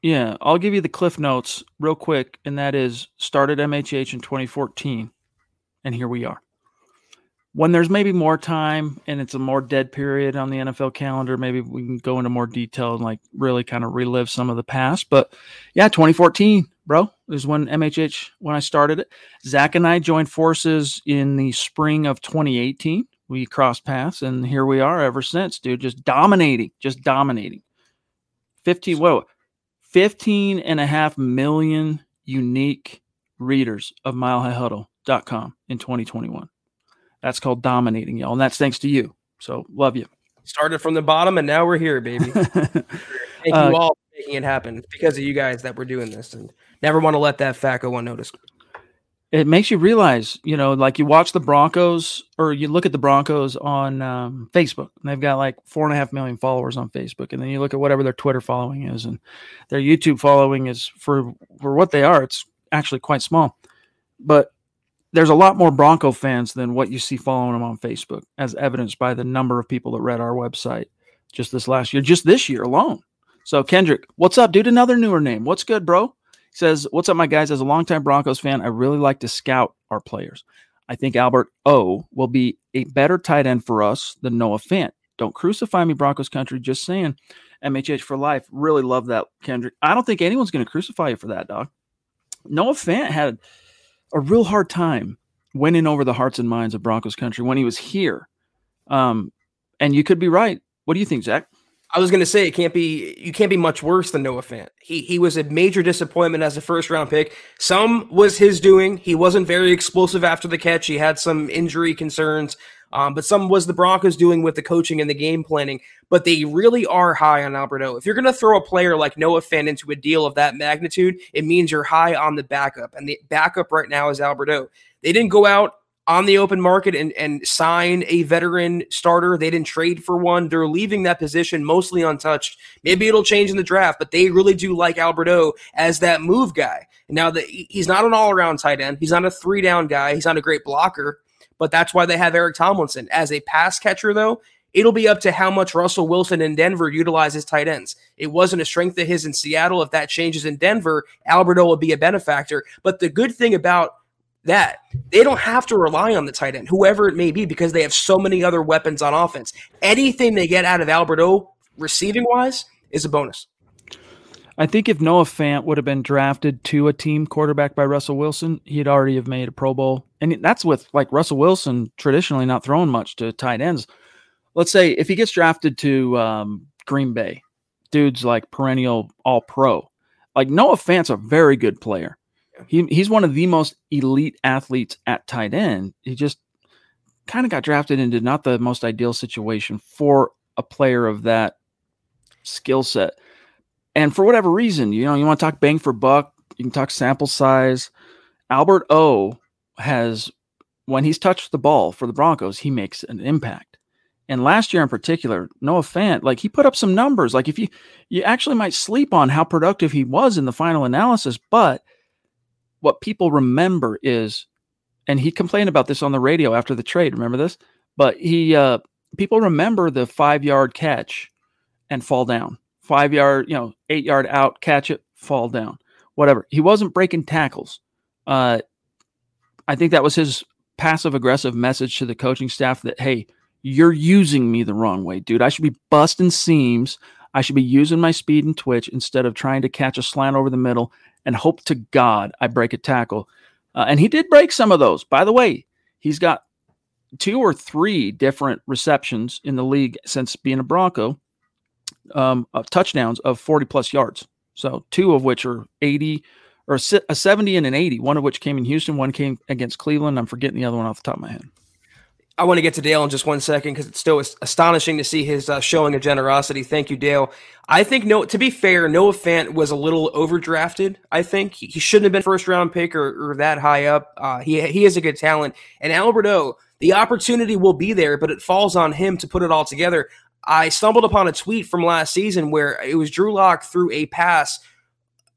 S1: yeah, I'll give you the cliff notes real quick, and that is started MHH in 2014, and here we are. When there's maybe more time and it's a more dead period on the NFL calendar, maybe we can go into more detail and like really kind of relive some of the past. But yeah, 2014, bro, is when MHH when I started it. Zack and I joined forces in the spring of 2018 we crossed paths and here we are ever since, dude. Just dominating, just dominating. 15, whoa, 15 and a half million unique readers of milehighhuddle.com in 2021. That's called dominating, y'all. And that's thanks to you. So love you.
S2: Started from the bottom and now we're here, baby. *laughs* Thank you
S1: Uh,
S2: all for making it happen. It's because of you guys that we're doing this and never want to let that fact go unnoticed.
S1: it makes you realize, you know, like you watch the Broncos or you look at the Broncos on um, Facebook, and they've got like four and a half million followers on Facebook, and then you look at whatever their Twitter following is, and their YouTube following is for for what they are. It's actually quite small, but there's a lot more Bronco fans than what you see following them on Facebook, as evidenced by the number of people that read our website just this last year, just this year alone. So Kendrick, what's up, dude? Another newer name. What's good, bro? He says, What's up, my guys? As a longtime Broncos fan, I really like to scout our players. I think Albert O will be a better tight end for us than Noah Fant. Don't crucify me, Broncos country. Just saying. MHH for life. Really love that, Kendrick. I don't think anyone's going to crucify you for that, dog. Noah Fant had a real hard time winning over the hearts and minds of Broncos country when he was here. Um, and you could be right. What do you think, Zach?
S2: I was going to say it can't be you can't be much worse than Noah Fant. He he was a major disappointment as a first round pick. Some was his doing. He wasn't very explosive after the catch. He had some injury concerns. Um, but some was the Broncos doing with the coaching and the game planning. But they really are high on Albert O. If you're going to throw a player like Noah Fant into a deal of that magnitude, it means you're high on the backup. And the backup right now is Albert O. They didn't go out on the open market and, and sign a veteran starter. They didn't trade for one. They're leaving that position mostly untouched. Maybe it'll change in the draft, but they really do like Albert O as that move guy. Now that he's not an all-around tight end, he's not a three-down guy, he's not a great blocker, but that's why they have Eric Tomlinson as a pass catcher. Though it'll be up to how much Russell Wilson in Denver utilizes tight ends. It wasn't a strength of his in Seattle. If that changes in Denver, Albert O will be a benefactor. But the good thing about that they don't have to rely on the tight end, whoever it may be, because they have so many other weapons on offense. Anything they get out of Albert O receiving wise is a bonus.
S1: I think if Noah Fant would have been drafted to a team quarterback by Russell Wilson, he'd already have made a Pro Bowl. And that's with like Russell Wilson traditionally not throwing much to tight ends. Let's say if he gets drafted to um, Green Bay, dude's like perennial all pro. Like Noah Fant's a very good player. He, he's one of the most elite athletes at tight end. He just kind of got drafted into not the most ideal situation for a player of that skill set. And for whatever reason, you know, you want to talk bang for buck, you can talk sample size. Albert O has, when he's touched the ball for the Broncos, he makes an impact. And last year in particular, Noah Fant, like he put up some numbers. Like if you, you actually might sleep on how productive he was in the final analysis, but what people remember is, and he complained about this on the radio after the trade. Remember this? But he, uh, people remember the five yard catch and fall down five yard, you know, eight yard out, catch it, fall down, whatever. He wasn't breaking tackles. Uh, I think that was his passive aggressive message to the coaching staff that, hey, you're using me the wrong way, dude. I should be busting seams. I should be using my speed and twitch instead of trying to catch a slant over the middle and hope to God I break a tackle. Uh, and he did break some of those. By the way, he's got two or three different receptions in the league since being a Bronco um, of touchdowns of 40 plus yards. So two of which are 80 or a 70 and an 80, one of which came in Houston, one came against Cleveland. I'm forgetting the other one off the top of my head.
S2: I want to get to Dale in just one second because it's still astonishing to see his uh, showing of generosity. Thank you, Dale. I think no. To be fair, Noah Fant was a little overdrafted. I think he, he shouldn't have been first round pick or, or that high up. Uh, he he is a good talent, and Albert O, the opportunity will be there, but it falls on him to put it all together. I stumbled upon a tweet from last season where it was Drew Lock threw a pass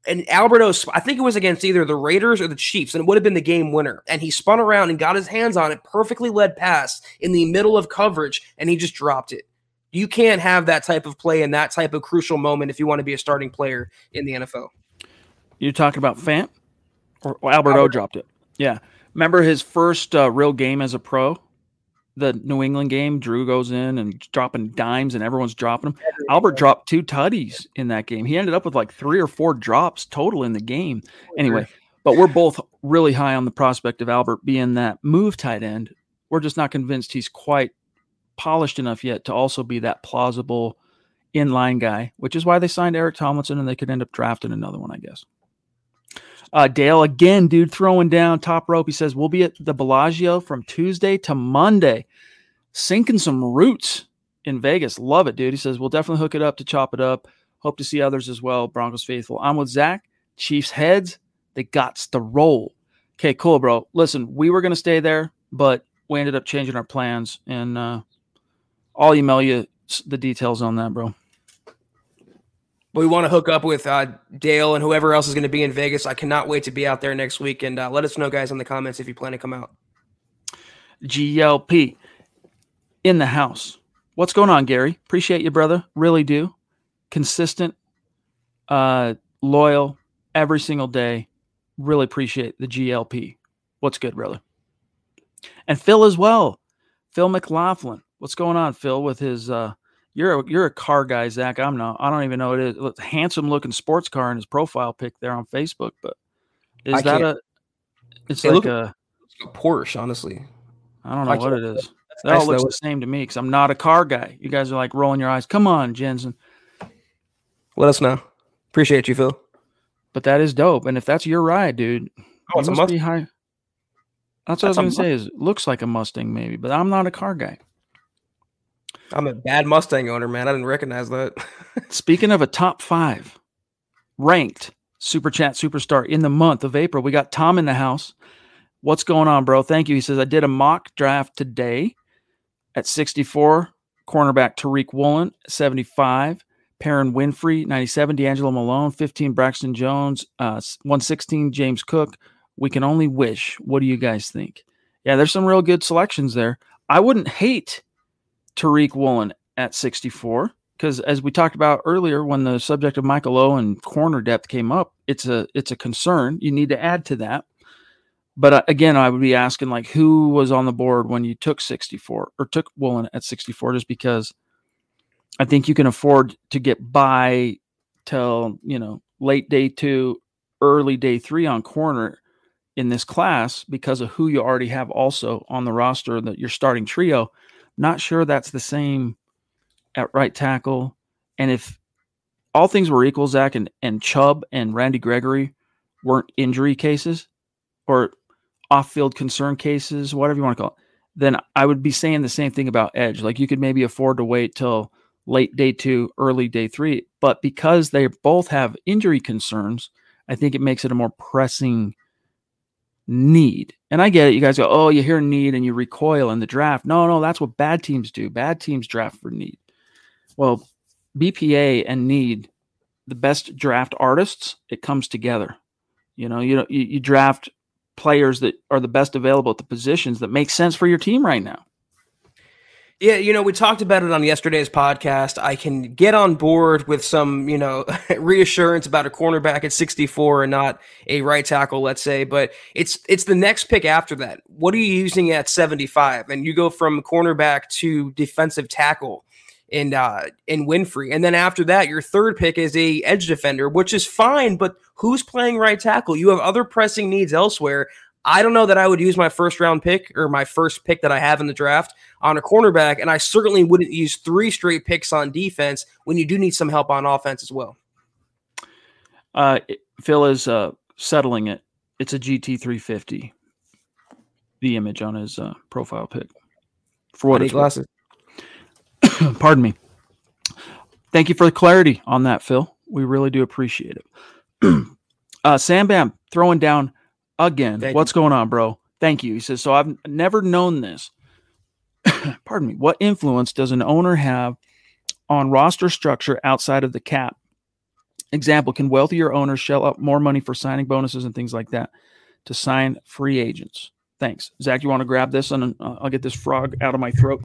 S2: and Albert O, I think it was against either the Raiders or the Chiefs, and it would have been the game winner. And he spun around and got his hands on it, perfectly led pass in the middle of coverage, and he just dropped it. You can't have that type of play in that type of crucial moment if you want to be a starting player in the NFL.
S1: You're talking about Fant or, or Albert O Albert. dropped it? Yeah. Remember his first uh, real game as a pro? The New England game, Drew goes in and dropping dimes and everyone's dropping them. Albert dropped two tutties in that game. He ended up with like three or four drops total in the game. Anyway, but we're both really high on the prospect of Albert being that move tight end. We're just not convinced he's quite polished enough yet to also be that plausible inline guy, which is why they signed Eric Tomlinson and they could end up drafting another one, I guess. Uh, Dale again, dude, throwing down top rope. He says we'll be at the Bellagio from Tuesday to Monday, sinking some roots in Vegas. Love it, dude. He says we'll definitely hook it up to chop it up. Hope to see others as well. Broncos faithful. I'm with Zach. Chiefs heads. They got the roll. Okay, cool, bro. Listen, we were gonna stay there, but we ended up changing our plans, and uh, I'll email you the details on that, bro.
S2: But we want to hook up with uh, Dale and whoever else is going to be in Vegas. I cannot wait to be out there next week. And uh, let us know, guys, in the comments if you plan to come out.
S1: GLP in the house. What's going on, Gary? Appreciate you, brother. Really do. Consistent, uh, loyal every single day. Really appreciate the GLP. What's good, brother? And Phil as well. Phil McLaughlin. What's going on, Phil, with his uh, you're a, you're a car guy, Zach. I'm not. I don't even know what it is. Handsome looking sports car in his profile pic there on Facebook. But is I that a? It's like a,
S2: a, Porsche, honestly.
S1: I don't know I what it is. That all looks the same to me because I'm not a car guy. You guys are like rolling your eyes. Come on, Jensen.
S2: Let us know. Appreciate you, Phil.
S1: But that is dope. And if that's your ride, dude, oh, it's must be high. That's what that's I was going to say. Is looks like a Mustang, maybe, but I'm not a car guy.
S2: I'm a bad Mustang owner, man. I didn't recognize that. *laughs*
S1: Speaking of a top five ranked super chat superstar in the month of April, we got Tom in the house. What's going on, bro? Thank you. He says, I did a mock draft today at 64, cornerback Tariq Woolen, 75, Perrin Winfrey, 97, D'Angelo Malone, 15, Braxton Jones, uh, 116, James Cook. We can only wish. What do you guys think? Yeah, there's some real good selections there. I wouldn't hate Tariq Woolen at 64 because as we talked about earlier when the subject of Michael O and corner depth came up, it's a it's a concern. You need to add to that. But uh, again, I would be asking like who was on the board when you took 64 or took Woolen at 64 just because I think you can afford to get by till, you know, late day 2, early day 3 on corner in this class because of who you already have also on the roster that your starting trio not sure that's the same at right tackle. And if all things were equal, Zach and, and Chubb and Randy Gregory weren't injury cases or off field concern cases, whatever you want to call it, then I would be saying the same thing about Edge. Like you could maybe afford to wait till late day two, early day three. But because they both have injury concerns, I think it makes it a more pressing need. And I get it. You guys go, oh, you hear need and you recoil in the draft. No, no, that's what bad teams do. Bad teams draft for need. Well, BPA and need, the best draft artists, it comes together. You know, you, you, you draft players that are the best available at the positions that make sense for your team right now.
S2: Yeah, you know, we talked about it on yesterday's podcast. I can get on board with some, you know, *laughs* reassurance about a cornerback at 64 and not a right tackle, let's say, but it's it's the next pick after that. What are you using at 75? And you go from cornerback to defensive tackle in uh in Winfrey. And then after that, your third pick is a edge defender, which is fine, but who's playing right tackle? You have other pressing needs elsewhere. I don't know that I would use my first round pick or my first pick that I have in the draft on a cornerback, and I certainly wouldn't use three straight picks on defense when you do need some help on offense as well.
S1: Uh, Phil is uh, settling it. It's a GT 350. The image on his uh, profile pic. for what it's
S2: glasses. *clears throat*
S1: Pardon me. Thank you for the clarity on that, Phil. We really do appreciate it. *clears throat* uh, Sam Bam throwing down again.
S2: Thank
S1: What's going on, bro? Thank you. He says, So I've never known this. *coughs* Pardon me. What influence does an owner have on roster structure outside of the cap? Example Can wealthier owners shell out more money for signing bonuses and things like that to sign free agents? Thanks. Zach, you want to grab this and uh, I'll get this frog out of my throat?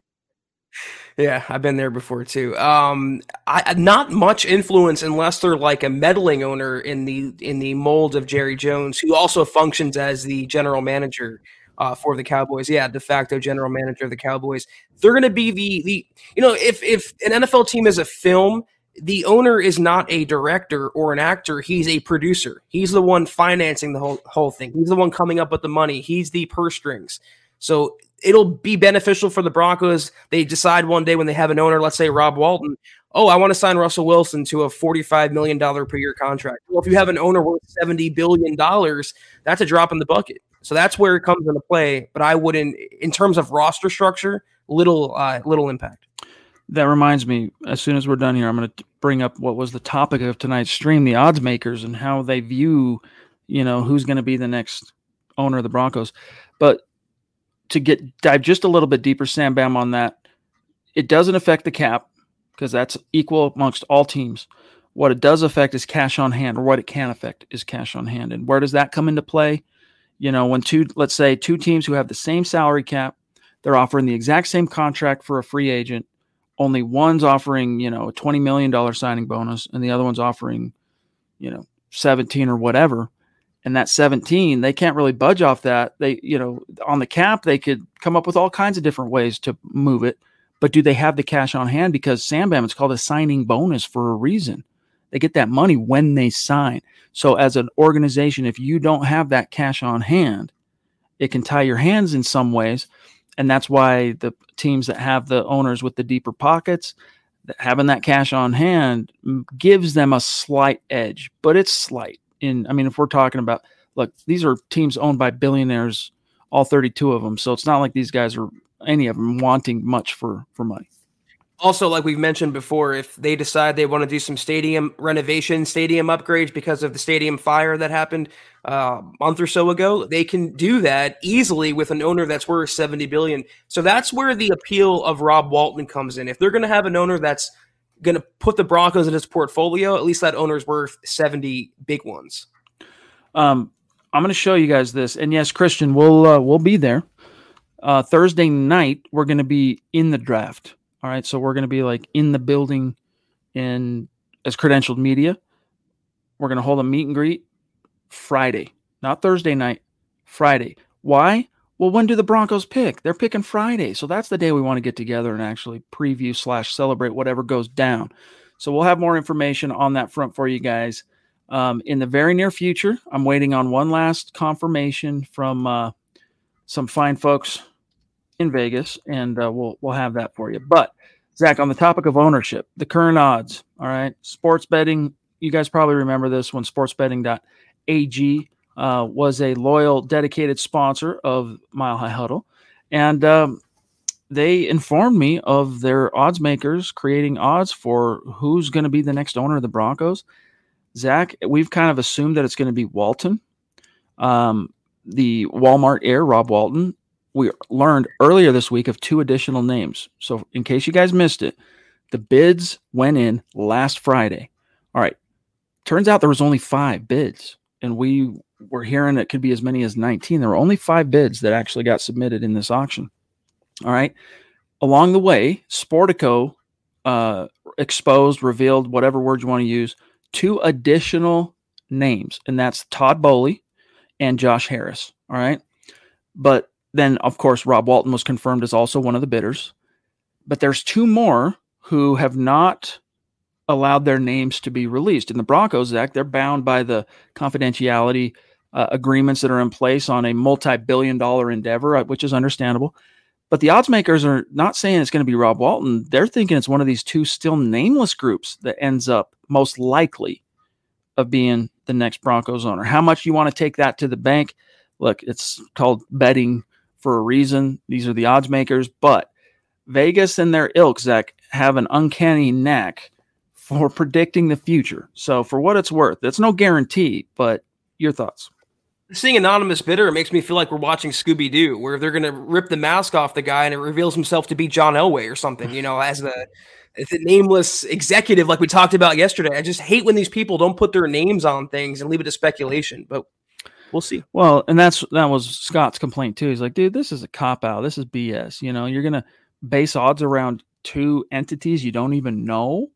S2: Yeah, I've been there before too. Um, I not much influence unless they're like a meddling owner in the in the mold of Jerry Jones, who also functions as the general manager uh, for the Cowboys. Yeah, de facto general manager of the Cowboys. They're going to be the the you know if if an NFL team is a film, the owner is not a director or an actor. He's a producer. He's the one financing the whole whole thing. He's the one coming up with the money. He's the purse strings. So it'll be beneficial for the Broncos. They decide one day when they have an owner, let's say Rob Walton, oh, I want to sign Russell Wilson to a $45 million per year contract. Well, if you have an owner worth $70 billion, that's a drop in the bucket. So that's where it comes into play. But I wouldn't, in terms of roster structure, little, uh, little impact.
S1: That reminds me, as soon as we're done here, I'm going to bring up what was the topic of tonight's stream, the odds makers and how they view, you know, who's going to be the next owner of the Broncos. But to get dive just a little bit deeper, Sam Bam, on that, it doesn't affect the cap because that's equal amongst all teams. What it does affect is cash on hand, or what it can affect is cash on hand. And where does that come into play? You know, when two, let's say, two teams who have the same salary cap, they're offering the exact same contract for a free agent. Only one's offering, you know, a $20 million signing bonus, and the other one's offering, you know, 17 or whatever and that 17 they can't really budge off that. They you know on the cap they could come up with all kinds of different ways to move it but do they have the cash on hand? Because sambam it's called a signing bonus for a reason. They get that money when they sign. So as an organization if you don't have that cash on hand it can tie your hands in some ways and that's why the teams that have the owners with the deeper pockets having that cash on hand gives them a slight edge but it's slight in i mean if we're talking about look these are teams owned by billionaires all 32 of them so it's not like these guys are any of them wanting much for for money.
S2: Also like we've mentioned before if they decide they want to do some stadium renovation stadium upgrades because of the stadium fire that happened uh, a month or so ago they can do that easily with an owner that's worth 70 billion. So that's where the appeal of rob walton comes in. If they're going to have an owner that's going to put the Broncos in his portfolio, at least that owner's worth 70 big ones.
S1: Um, I'm going to show you guys this. And yes, Christian, we'll uh, we'll be there. Uh, Thursday night, we're going to be in the draft. All right, so we're going to be like in the building in as credentialed media. We're going to hold a meet and greet Friday, not Thursday night, Friday. Why? Well, when do the Broncos pick? They're picking Friday. So that's the day we want to get together and actually preview slash celebrate whatever goes down. So we'll have more information on that front for you guys um, in the very near future. I'm waiting on one last confirmation from uh, some fine folks in Vegas, and uh, we'll we'll have that for you. But Zach, on the topic of ownership, the current odds. All right, sports betting. You guys probably remember this when sports sportsbetting.ag uh, was a loyal, dedicated sponsor of Mile High Huddle, and um, they informed me of their odds makers creating odds for who's going to be the next owner of the Broncos. Zach, we've kind of assumed that it's going to be Walton, um, the Walmart heir, Rob Walton. We learned earlier this week of two additional names. So, in case you guys missed it, the bids went in last Friday. All right. Turns out there was only five bids, and we we're hearing it could be as many as 19. There were only five bids that actually got submitted in this auction. All right. Along the way, Sportico uh, exposed, revealed, whatever word you want to use, two additional names, and that's Todd Boehly and Josh Harris. All right. But then, of course, Rob Walton was confirmed as also one of the bidders. But there's two more who have not allowed their names to be released. In the Broncos Act, they're bound by the confidentiality uh, agreements that are in place on a multi-billion dollar endeavor, uh, which is understandable. But the odds makers are not saying it's going to be Rob Walton. They're thinking it's one of these two still nameless groups that ends up most likely of being the next Broncos owner. How much you want to take that to the bank? Look, it's called betting for a reason. These are the odds makers, but Vegas and their ilk, Zach, have an uncanny knack for predicting the future. So, for what it's worth, it's no guarantee, but your thoughts?
S2: Seeing Anonymous Bidder it makes me feel like we're watching Scooby Doo, where they're going to rip the mask off the guy and it reveals himself to be John Elway or something, you know, as the, the nameless executive, like we talked about yesterday. I just hate when these people don't put their names on things and leave it to speculation, but we'll see.
S1: Well, and that's that was Scott's complaint too. He's like, dude, this is a cop out. This is BS. You know, you're going to base odds around two entities you don't even know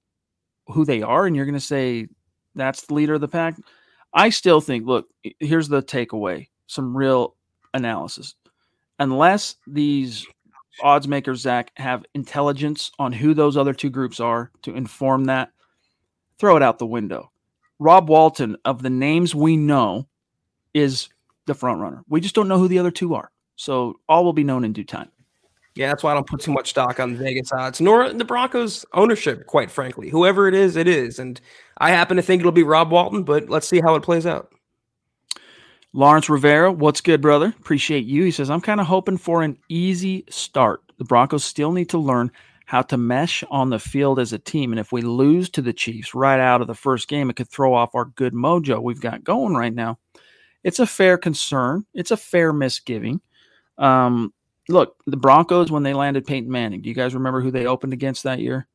S1: who they are, and you're going to say that's the leader of the pack. I still think, look, here's the takeaway some real analysis. Unless these odds makers, Zach, have intelligence on who those other two groups are to inform that, throw it out the window. Rob Walton, of the names we know, is the front runner. We just don't know who the other two are. So all will be known in due time.
S2: Yeah, that's why I don't put too much stock on Vegas odds, nor the Broncos ownership, quite frankly. Whoever it is, it is. And I happen to think it'll be Rob Walton, but let's see how it plays out.
S1: Lawrence Rivera, what's good, brother? Appreciate you. He says, I'm kind of hoping for an easy start. The Broncos still need to learn how to mesh on the field as a team. And if we lose to the Chiefs right out of the first game, it could throw off our good mojo we've got going right now. It's a fair concern. It's a fair misgiving. Um, look, the Broncos when they landed Peyton Manning. Do you guys remember who they opened against that year?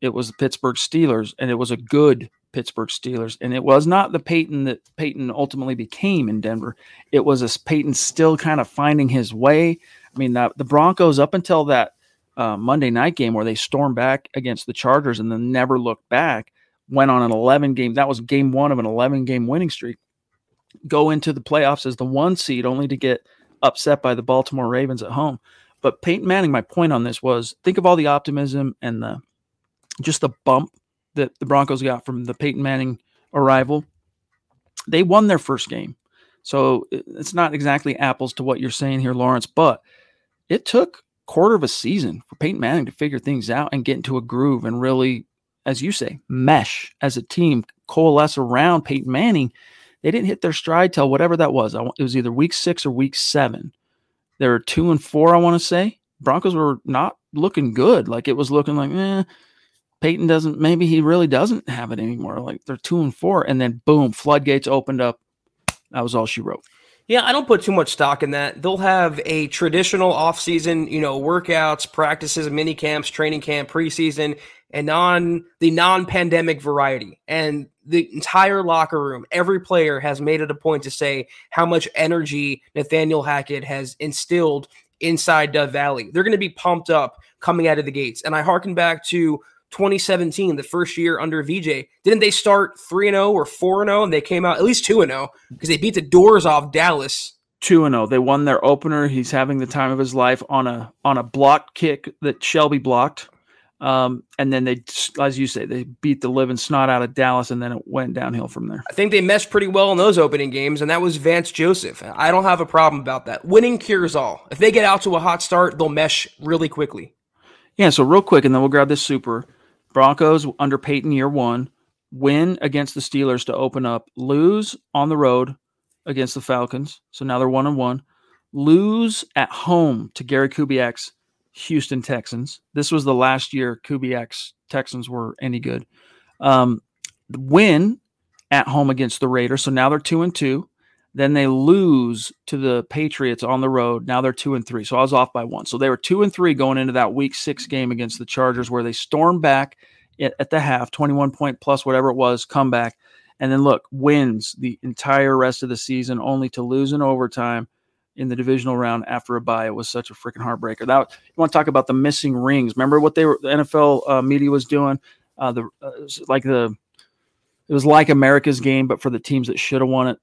S1: It was the Pittsburgh Steelers, and it was a good Pittsburgh Steelers, and it was not the Peyton that Peyton ultimately became in Denver. It was a Peyton still kind of finding his way. I mean, the, the Broncos up until that uh, Monday night game where they stormed back against the Chargers and then never looked back, went on an 11 game. That was game one of an 11 game winning streak. Go into the playoffs as the one seed, only to get upset by the Baltimore Ravens at home. But Peyton Manning, my point on this was think of all the optimism and the just the bump that the Broncos got from the Peyton Manning arrival. They won their first game. So it's not exactly apples to what you're saying here, Lawrence, but it took quarter of a season for Peyton Manning to figure things out and get into a groove and really, as you say, mesh as a team, coalesce around Peyton Manning they didn't hit their stride till whatever that was. It was either week six or week seven. They were two and four, I want to say. Broncos were not looking good. Like it was looking like, eh, Peyton doesn't, maybe he really doesn't have it anymore. Like they're two and four. And then boom, floodgates opened up. That was all she wrote.
S2: Yeah, I don't put too much stock in that. They'll have a traditional offseason, you know, workouts, practices, mini camps, training camp, preseason, and on the non-pandemic variety. And the entire locker room, every player has made it a point to say how much energy Nathaniel Hackett has instilled inside Dove Valley. They're going to be pumped up coming out of the gates. And I harken back to 2017, the first year under VJ. Didn't they start 3 0 or 4 0? And they came out at least 2 0 because they beat the doors off Dallas.
S1: 2 0. They won their opener. He's having the time of his life on a on a blocked kick that Shelby blocked. Um, and then they, as you say, they beat the living snot out of Dallas, and then it went downhill from there.
S2: I think they meshed pretty well in those opening games, and that was Vance Joseph. I don't have a problem about that. Winning cures all. If they get out to a hot start, they'll mesh really quickly.
S1: Yeah. So real quick, and then we'll grab this super. Broncos under Peyton year one, win against the Steelers to open up, lose on the road against the Falcons. So now they're one and one. Lose at home to Gary Kubiak's Houston Texans. This was the last year Kubiak's Texans were any good. Um, win at home against the Raiders, so now they're two and two. Then they lose to the Patriots on the road. Now they're two and three. So I was off by one. So they were two and three going into that Week Six game against the Chargers, where they stormed back at the half, twenty-one point plus whatever it was, comeback, and then look wins the entire rest of the season, only to lose in overtime in the divisional round after a bye. It was such a freaking heartbreaker. That you want to talk about the missing rings? Remember what they were the NFL uh, media was doing? Uh, the uh, like the it was like America's game, but for the teams that should have won it,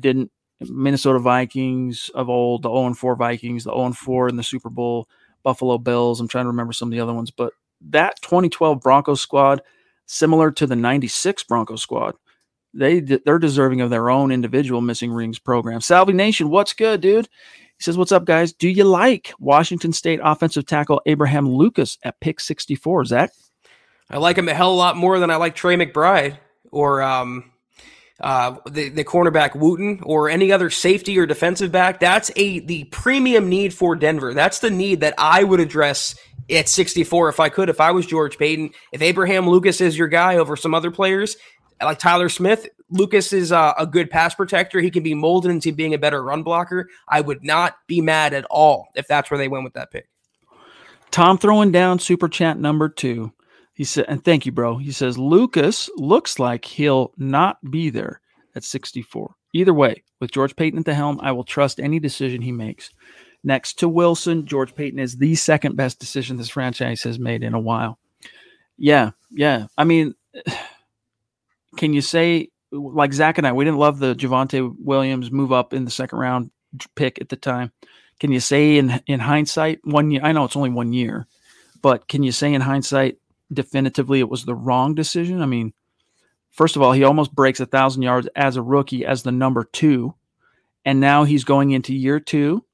S1: didn't. Minnesota Vikings of old, the 0 4 Vikings, the 0 4 in the Super Bowl, Buffalo Bills. I'm trying to remember some of the other ones, but that 2012 Broncos squad, similar to the 96 Broncos squad, they they're deserving of their own individual missing rings program. Salvi Nation, what's good, dude? He says, "What's up, guys? Do you like Washington State offensive tackle Abraham Lucas at pick 64?" Zach,
S2: I like him a hell of a lot more than I like Trey McBride or um, uh, the the cornerback Wooten or any other safety or defensive back. That's a the premium need for Denver. That's the need that I would address at 64 if I could, if I was George Paton, If Abraham Lucas is your guy over some other players, like Tyler Smith, Lucas is a, a good pass protector. He can be molded into being a better run blocker. I would not be mad at all if that's where they went with that pick.
S1: Tom throwing down super chat number two. He said, and thank you, bro. He says, Lucas looks like he'll not be there at 64. Either way, with George Paton at the helm, I will trust any decision he makes. Next to Wilson, George Paton is the second best decision this franchise has made in a while. Yeah, yeah. I mean, *sighs* can you say, like Zach and I, we didn't love the Javonte Williams move up in the second round pick at the time. Can you say in in hindsight, one year? I know it's only one year, but can you say in hindsight definitively it was the wrong decision? I mean, first of all, he almost breaks a thousand yards as a rookie as the number two, and now he's going into year two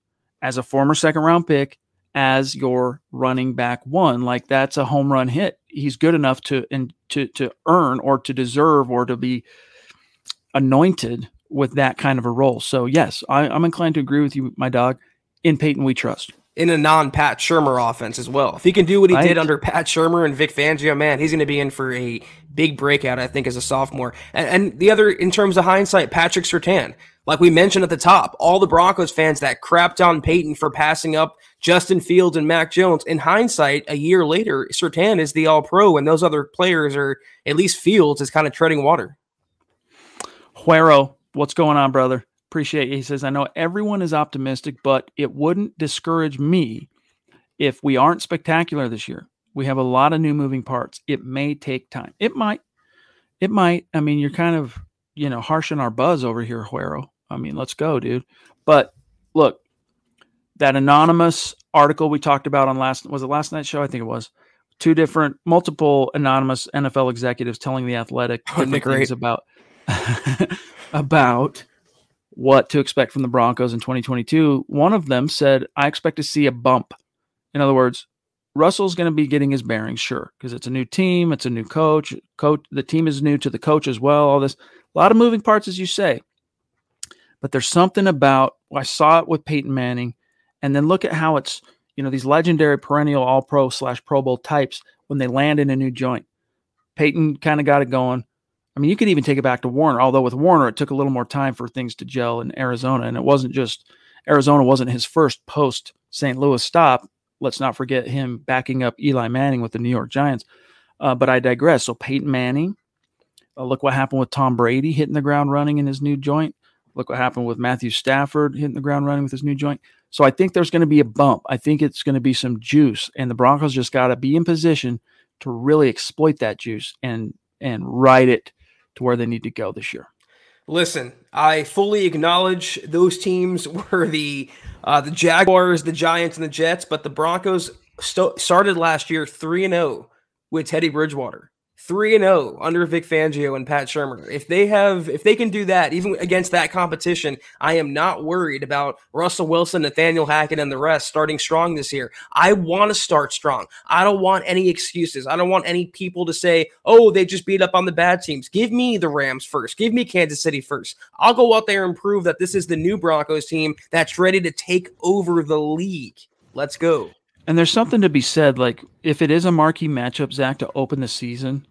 S1: as a former second round pick as your running back one. Like that's a home run hit. He's good enough to and to to earn or to deserve or to be anointed with that kind of a role. So yes, I, I'm inclined to agree with you, my dog. In Paton, we trust
S2: in a non Pat Shurmur offense as well. If he can do what he right. did under Pat Shurmur and Vic Fangio, man, he's going to be in for a big breakout, I think, as a sophomore. And, and, the other, in terms of hindsight, Patrick Surtain. Like we mentioned at the top, all the Broncos fans that crapped on Paton for passing up Justin Fields and Mac Jones. In hindsight, a year later, Surtain is the All Pro, and those other players are at least Fields is kind of treading water.
S1: Huero, what's going on, brother? Appreciate you. He says, I know everyone is optimistic, but it wouldn't discourage me if we aren't spectacular this year. We have a lot of new moving parts. It may take time. It might. It might. I mean, you're kind of, you know, harshing our buzz over here, Huero. I mean, let's go, dude. But look, that anonymous article we talked about on last was it last night's show? I think it was. Two different, multiple anonymous NFL executives telling the Athletic *laughs* oh, different things about *laughs* about what to expect from the Broncos in 2022. One of them said, "I expect to see a bump." In other words, Russell's going to be getting his bearings, sure, because it's a new team, it's a new coach. Coach, the team is new to the coach as well. All this, a lot of moving parts, as you say. But there's something about I saw it with Peyton Manning, and then look at how it's you know these legendary perennial All Pro slash Pro Bowl types when they land in a new joint. Peyton kind of got it going. I mean, you could even take it back to Warner, although with Warner it took a little more time for things to gel in Arizona, and it wasn't just Arizona wasn't his first post St. Louis stop. Let's not forget him backing up Eli Manning with the New York Giants. Uh, but I digress. So Peyton Manning, uh, look what happened with Tom Brady hitting the ground running in his new joint. Look what happened with Matthew Stafford hitting the ground running with his new joint. So I think there's going to be a bump. I think it's going to be some juice, and the Broncos just got to be in position to really exploit that juice and and ride it to where they need to go this year.
S2: Listen, I fully acknowledge those teams *laughs* were the uh, the Jaguars, the Giants, and the Jets, but the Broncos st- started last year three and zero oh with Teddy Bridgewater. 3 and 0 under Vic Fangio and Pat Shurmur. If they have if they can do that even against that competition, I am not worried about Russell Wilson, Nathaniel Hackett and the rest starting strong this year. I want to start strong. I don't want any excuses. I don't want any people to say, "Oh, they just beat up on the bad teams." Give me the Rams first. Give me Kansas City first. I'll go out there and prove that this is the new Broncos team that's ready to take over the league. Let's go.
S1: And there's something to be said, like if it is a marquee matchup, Zach, to open the season,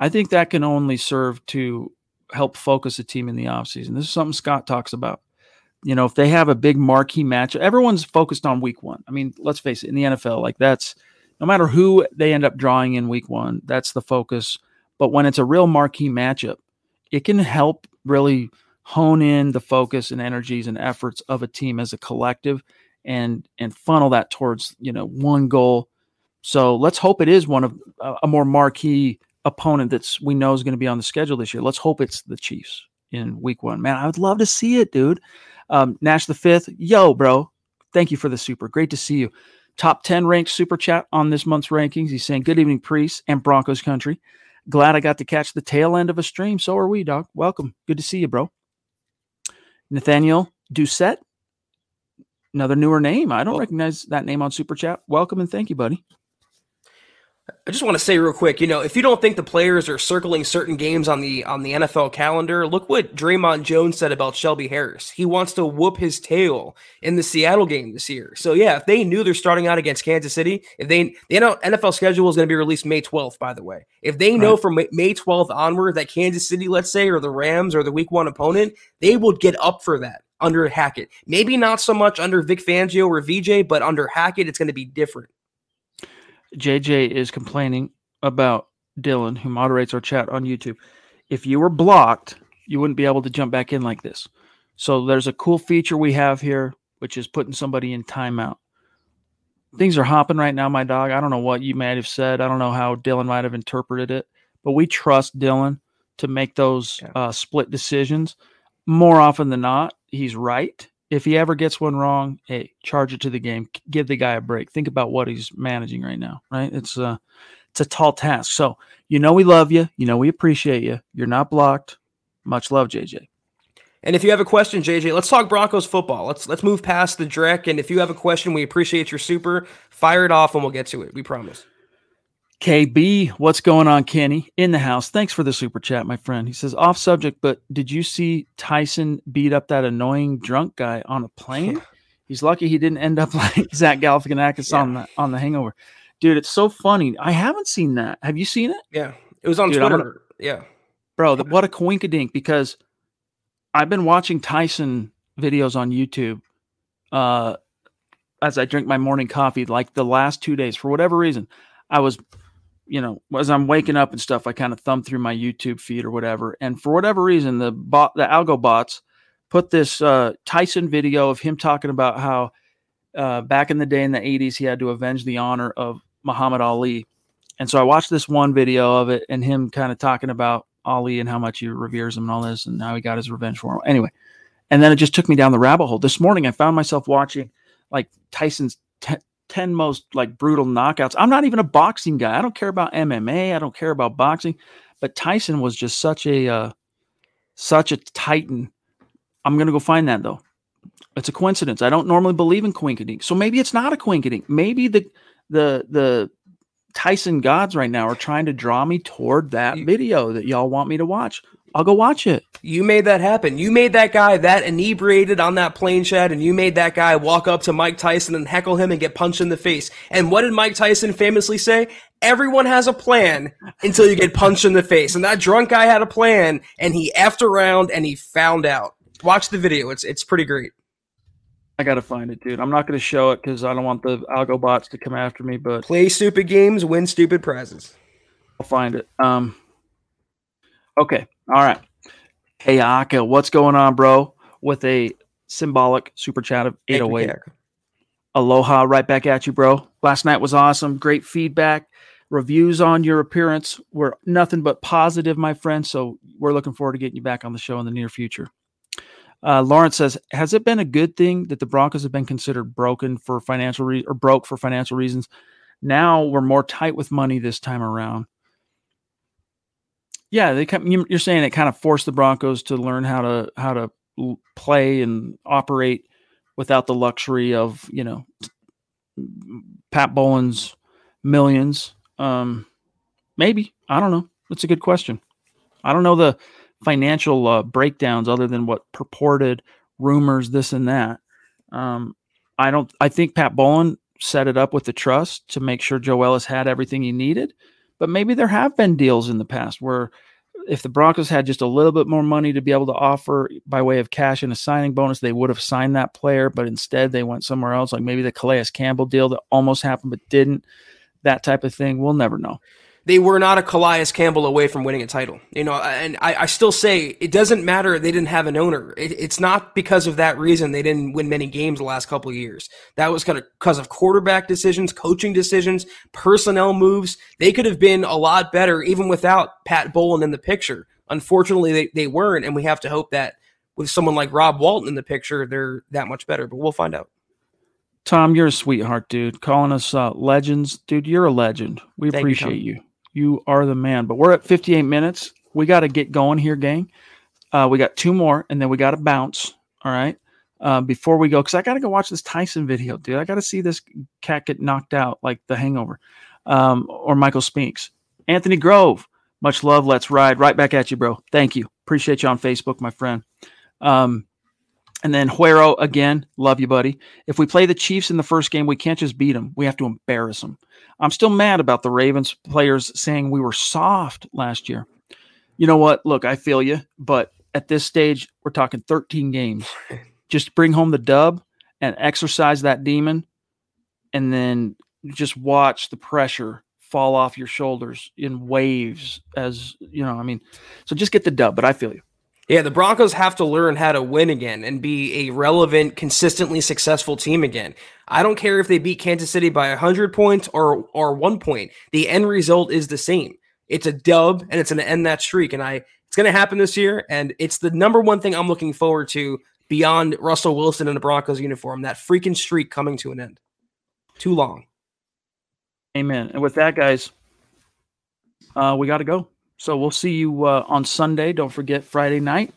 S1: I think that can only serve to help focus a team in the offseason. This is something Scott talks about. You know, if they have a big marquee match, everyone's focused on week one. I mean, let's face it, in the NFL, like that's no matter who they end up drawing in week one, that's the focus. But when it's a real marquee matchup, it can help really hone in the focus and energies and efforts of a team as a collective and and funnel that towards you know one goal so let's hope it is one of uh, a more marquee opponent that's we know is going to be on the schedule this year. Let's hope it's the Chiefs in week one. Man, I would love to see it, dude. Um, Nash the fifth, yo, bro. Thank you for the super. Great to see you. Top 10 ranked super chat on this month's rankings. He's saying, Good evening, Priest and Broncos country. Glad I got to catch the tail end of a stream. So are we, dog. Welcome. Good to see you, bro. Nathaniel Doucette. Another newer name. I don't recognize that name on Super Chat. Welcome and thank you, buddy.
S2: I just want to say real quick, you know, if you don't think the players are circling certain games on the on the NFL calendar, look what Dre'Mont Jones said about Shelby Harris. He wants to whoop his tail in the Seattle game this year. So yeah, if they knew they're starting out against Kansas City, if they the NFL schedule is going to be released May 12th, by the way. If they know right. from May 12th onward that Kansas City, let's say, or the Rams or the Week One opponent, they would get up for that under Hackett. Maybe not so much under Vic Fangio or VJ, but under Hackett, it's going to be different.
S1: JJ is complaining about Dylan, who moderates our chat on YouTube. If you were blocked, you wouldn't be able to jump back in like this. So there's a cool feature we have here, which is putting somebody in timeout. Things are hopping right now, my dog. I don't know what you might have said. I don't know how Dylan might have interpreted it, but we trust Dylan to make those yeah. uh, split decisions. More often than not, he's right if he ever gets one wrong, hey, charge it to the game. Give the guy a break. Think about what he's managing right now, right? It's a it's a tall task. So you know we love you. You know we appreciate you. You're not blocked. Much love, JJ.
S2: And if you have a question, JJ, let's talk Broncos football. Let's let's move past the Drek. And if you have a question, we appreciate your super. Fire it off, and we'll get to it. We promise.
S1: KB, what's going on, Kenny? In the house. Thanks for the super chat, my friend. He says, off subject, but did you see Tyson beat up that annoying drunk guy on a plane? *laughs* He's lucky he didn't end up *laughs* like Zach Galifianakis yeah. on the on the Hangover. Dude, it's so funny. I haven't seen that. Have you seen it?
S2: Yeah, it was on Dude, Twitter. Gonna, yeah,
S1: bro, the, what a coinkadink! Because I've been watching Tyson videos on YouTube uh, as I drink my morning coffee. Like the last two days, for whatever reason, I was you know, as I'm waking up and stuff, I kind of thumb through my YouTube feed or whatever. And for whatever reason, the bot, the algo bots put this uh, Tyson video of him talking about how uh, back in the day in the 80s, he had to avenge the honor of Muhammad Ali. And so I watched this one video of it and him kind of talking about Ali and how much he reveres him and all this, and now he got his revenge for him. Anyway, and then it just took me down the rabbit hole. This morning, I found myself watching like Tyson's 10 most like brutal knockouts. I'm not even a boxing guy. I don't care about MMA. I don't care about boxing. But Tyson was just such a uh, such a titan. I'm gonna go find that though. It's a coincidence. I don't normally believe in quinkadink. So maybe it's not a quinkadink. Maybe the the the Tyson gods right now are trying to draw me toward that video that y'all want me to watch. I'll go watch it.
S2: You made that happen. You made that guy that inebriated on that plane chat, and you made that guy walk up to Mike Tyson and heckle him and get punched in the face. And what did Mike Tyson famously say? Everyone has a plan until you get punched in the face. And that drunk guy had a plan, and he effed around and he found out. Watch the video. It's it's pretty great.
S1: I gotta find it, dude. I'm not gonna show it because I don't want the algo bots to come after me. But
S2: play stupid games, win stupid prizes.
S1: I'll find it. Um. Okay. All right. Hey, Aka, what's going on, bro? With a symbolic super chat of 808. Aloha, right back at you, bro. Last night was awesome. Great feedback. Reviews on your appearance were nothing but positive, my friend. So we're looking forward to getting you back on the show in the near future. Uh, Lawrence says, "Has it been a good thing that the Broncos have been considered broken for financial re- or broke for financial reasons? Now we're more tight with money this time around. Yeah, they you're saying it kind of forced the Broncos to learn how to how to play and operate without the luxury of you know Pat Bowlen's millions. Um, maybe I don't know. That's a good question. I don't know the financial uh, breakdowns other than what purported rumors, this and that. Um, I don't. I think Pat Bowlen set it up with the trust to make sure Joe Ellis had everything he needed. But maybe there have been deals in the past where if the Broncos had just a little bit more money to be able to offer by way of cash and a signing bonus, they would have signed that player. But instead, they went somewhere else, like maybe the Calais Campbell deal that almost happened but didn't. That type of thing. We'll never know
S2: they were not a Calais Campbell away from winning a title. You know, and I, I still say it doesn't matter they didn't have an owner. It, it's not because of that reason they didn't win many games the last couple of years. That was kind of because of quarterback decisions, coaching decisions, personnel moves. They could have been a lot better even without Pat Bowlen in the picture. Unfortunately, they, they weren't, and we have to hope that with someone like Rob Walton in the picture, they're that much better. But we'll find out.
S1: Tom, you're a sweetheart, dude. Calling us uh, legends, dude. You're a legend. We Thank appreciate you, you. Are the man. But we're at 58 minutes. We got to get going here, gang. Uh, we got two more, and then we got to bounce. All right. Uh, before we go, because I got to go watch this Tyson video, dude. I got to see this cat get knocked out like the hangover. um, or Michael Spinks. Anthony Grove, much love. Let's ride. Right back at you, bro. Thank you. Appreciate you on Facebook, my friend. Um, and then Huero again, love you, buddy. If we play the Chiefs in the first game, we can't just beat them. We have to embarrass them. I'm still mad about the Ravens players saying we were soft last year. You know what? Look, I feel you, but at this stage, we're talking 13 games. *laughs* Just bring home the dub and exercise that demon, and then just watch the pressure fall off your shoulders in waves. As you know, I mean, so just get the dub. But I feel you.
S2: Yeah, the Broncos have to learn how to win again and be a relevant, consistently successful team again. I don't care if they beat Kansas City by 100 points or or 1 point. The end result is the same. It's a dub and it's going to end that streak and I it's going to happen this year and it's the number one thing I'm looking forward to beyond Russell Wilson in the Broncos uniform, that freaking streak coming to an end. Too long.
S1: Amen. And with that guys, uh, we got to go. So we'll see you uh, on Sunday. Don't forget Friday night.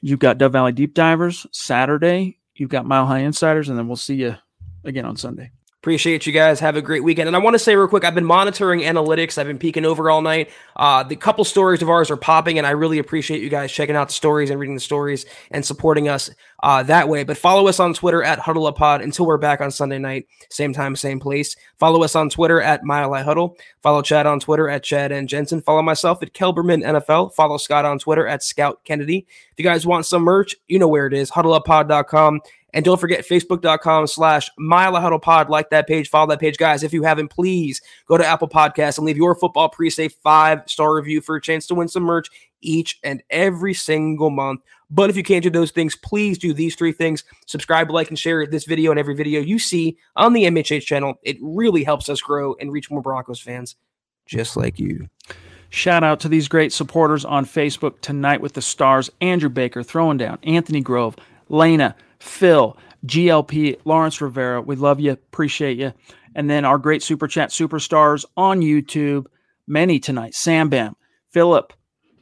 S1: You've got Dove Valley Deep Divers. Saturday, you've got Mile High Insiders, and then we'll see you again on Sunday.
S2: Appreciate you guys. Have a great weekend. And I want to say real quick, I've been monitoring analytics. I've been peeking over all night. Uh, the couple stories of ours are popping, and I really appreciate you guys checking out the stories and reading the stories and supporting us uh, that way. But follow us on Twitter at Huddle Up Pod until we're back on Sunday night, same time, same place. Follow us on Twitter at Mile Huddle. Follow Chad on Twitter at Chad and Jensen. Follow myself at Kelberman NFL. Follow Scott on Twitter at Scott Kennedy. If you guys want some merch, you know where it is, huddleuppod.com. And don't forget facebook.com slash pod. Like that page, follow that page. Guys, if you haven't, please go to Apple Podcasts and leave your football pre-save five star review for a chance to win some merch each and every single month. But if you can't do those things, please do these three things subscribe, like, and share this video and every video you see on the MHH channel. It really helps us grow and reach more Broncos fans just like you.
S1: Shout out to these great supporters on Facebook tonight with the stars Andrew Baker throwing down, Anthony Grove, Lena, Phil, GLP, Lawrence Rivera. We love you, appreciate you. And then our great super chat superstars on YouTube, many tonight Sam Bam, Philip,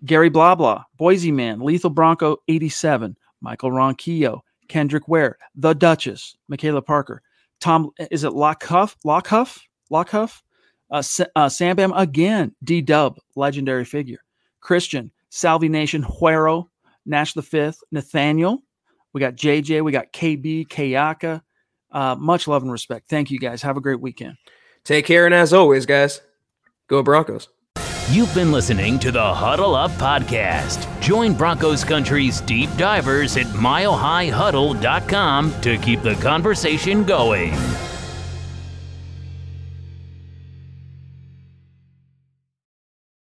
S1: Gary Blah Blah, Boise Man, Lethal Bronco 87, Michael Ronquillo, Kendrick Ware, The Duchess, Michaela Parker, Tom, is it Lockhuff? Lockhuff? Lockhuff? Uh, uh, Sam Bam again, D Dub, legendary figure. Christian, Salvi Nation, Huero, Nash the Fifth, Nathaniel, we got JJ, we got KB, Kayaka. Uh, much love and respect. Thank you guys. Have a great weekend.
S2: Take care. And as always, guys, go Broncos.
S3: You've been listening to the Huddle Up Podcast. Join Broncos Country's deep divers at milehighhuddle.com to keep the conversation going.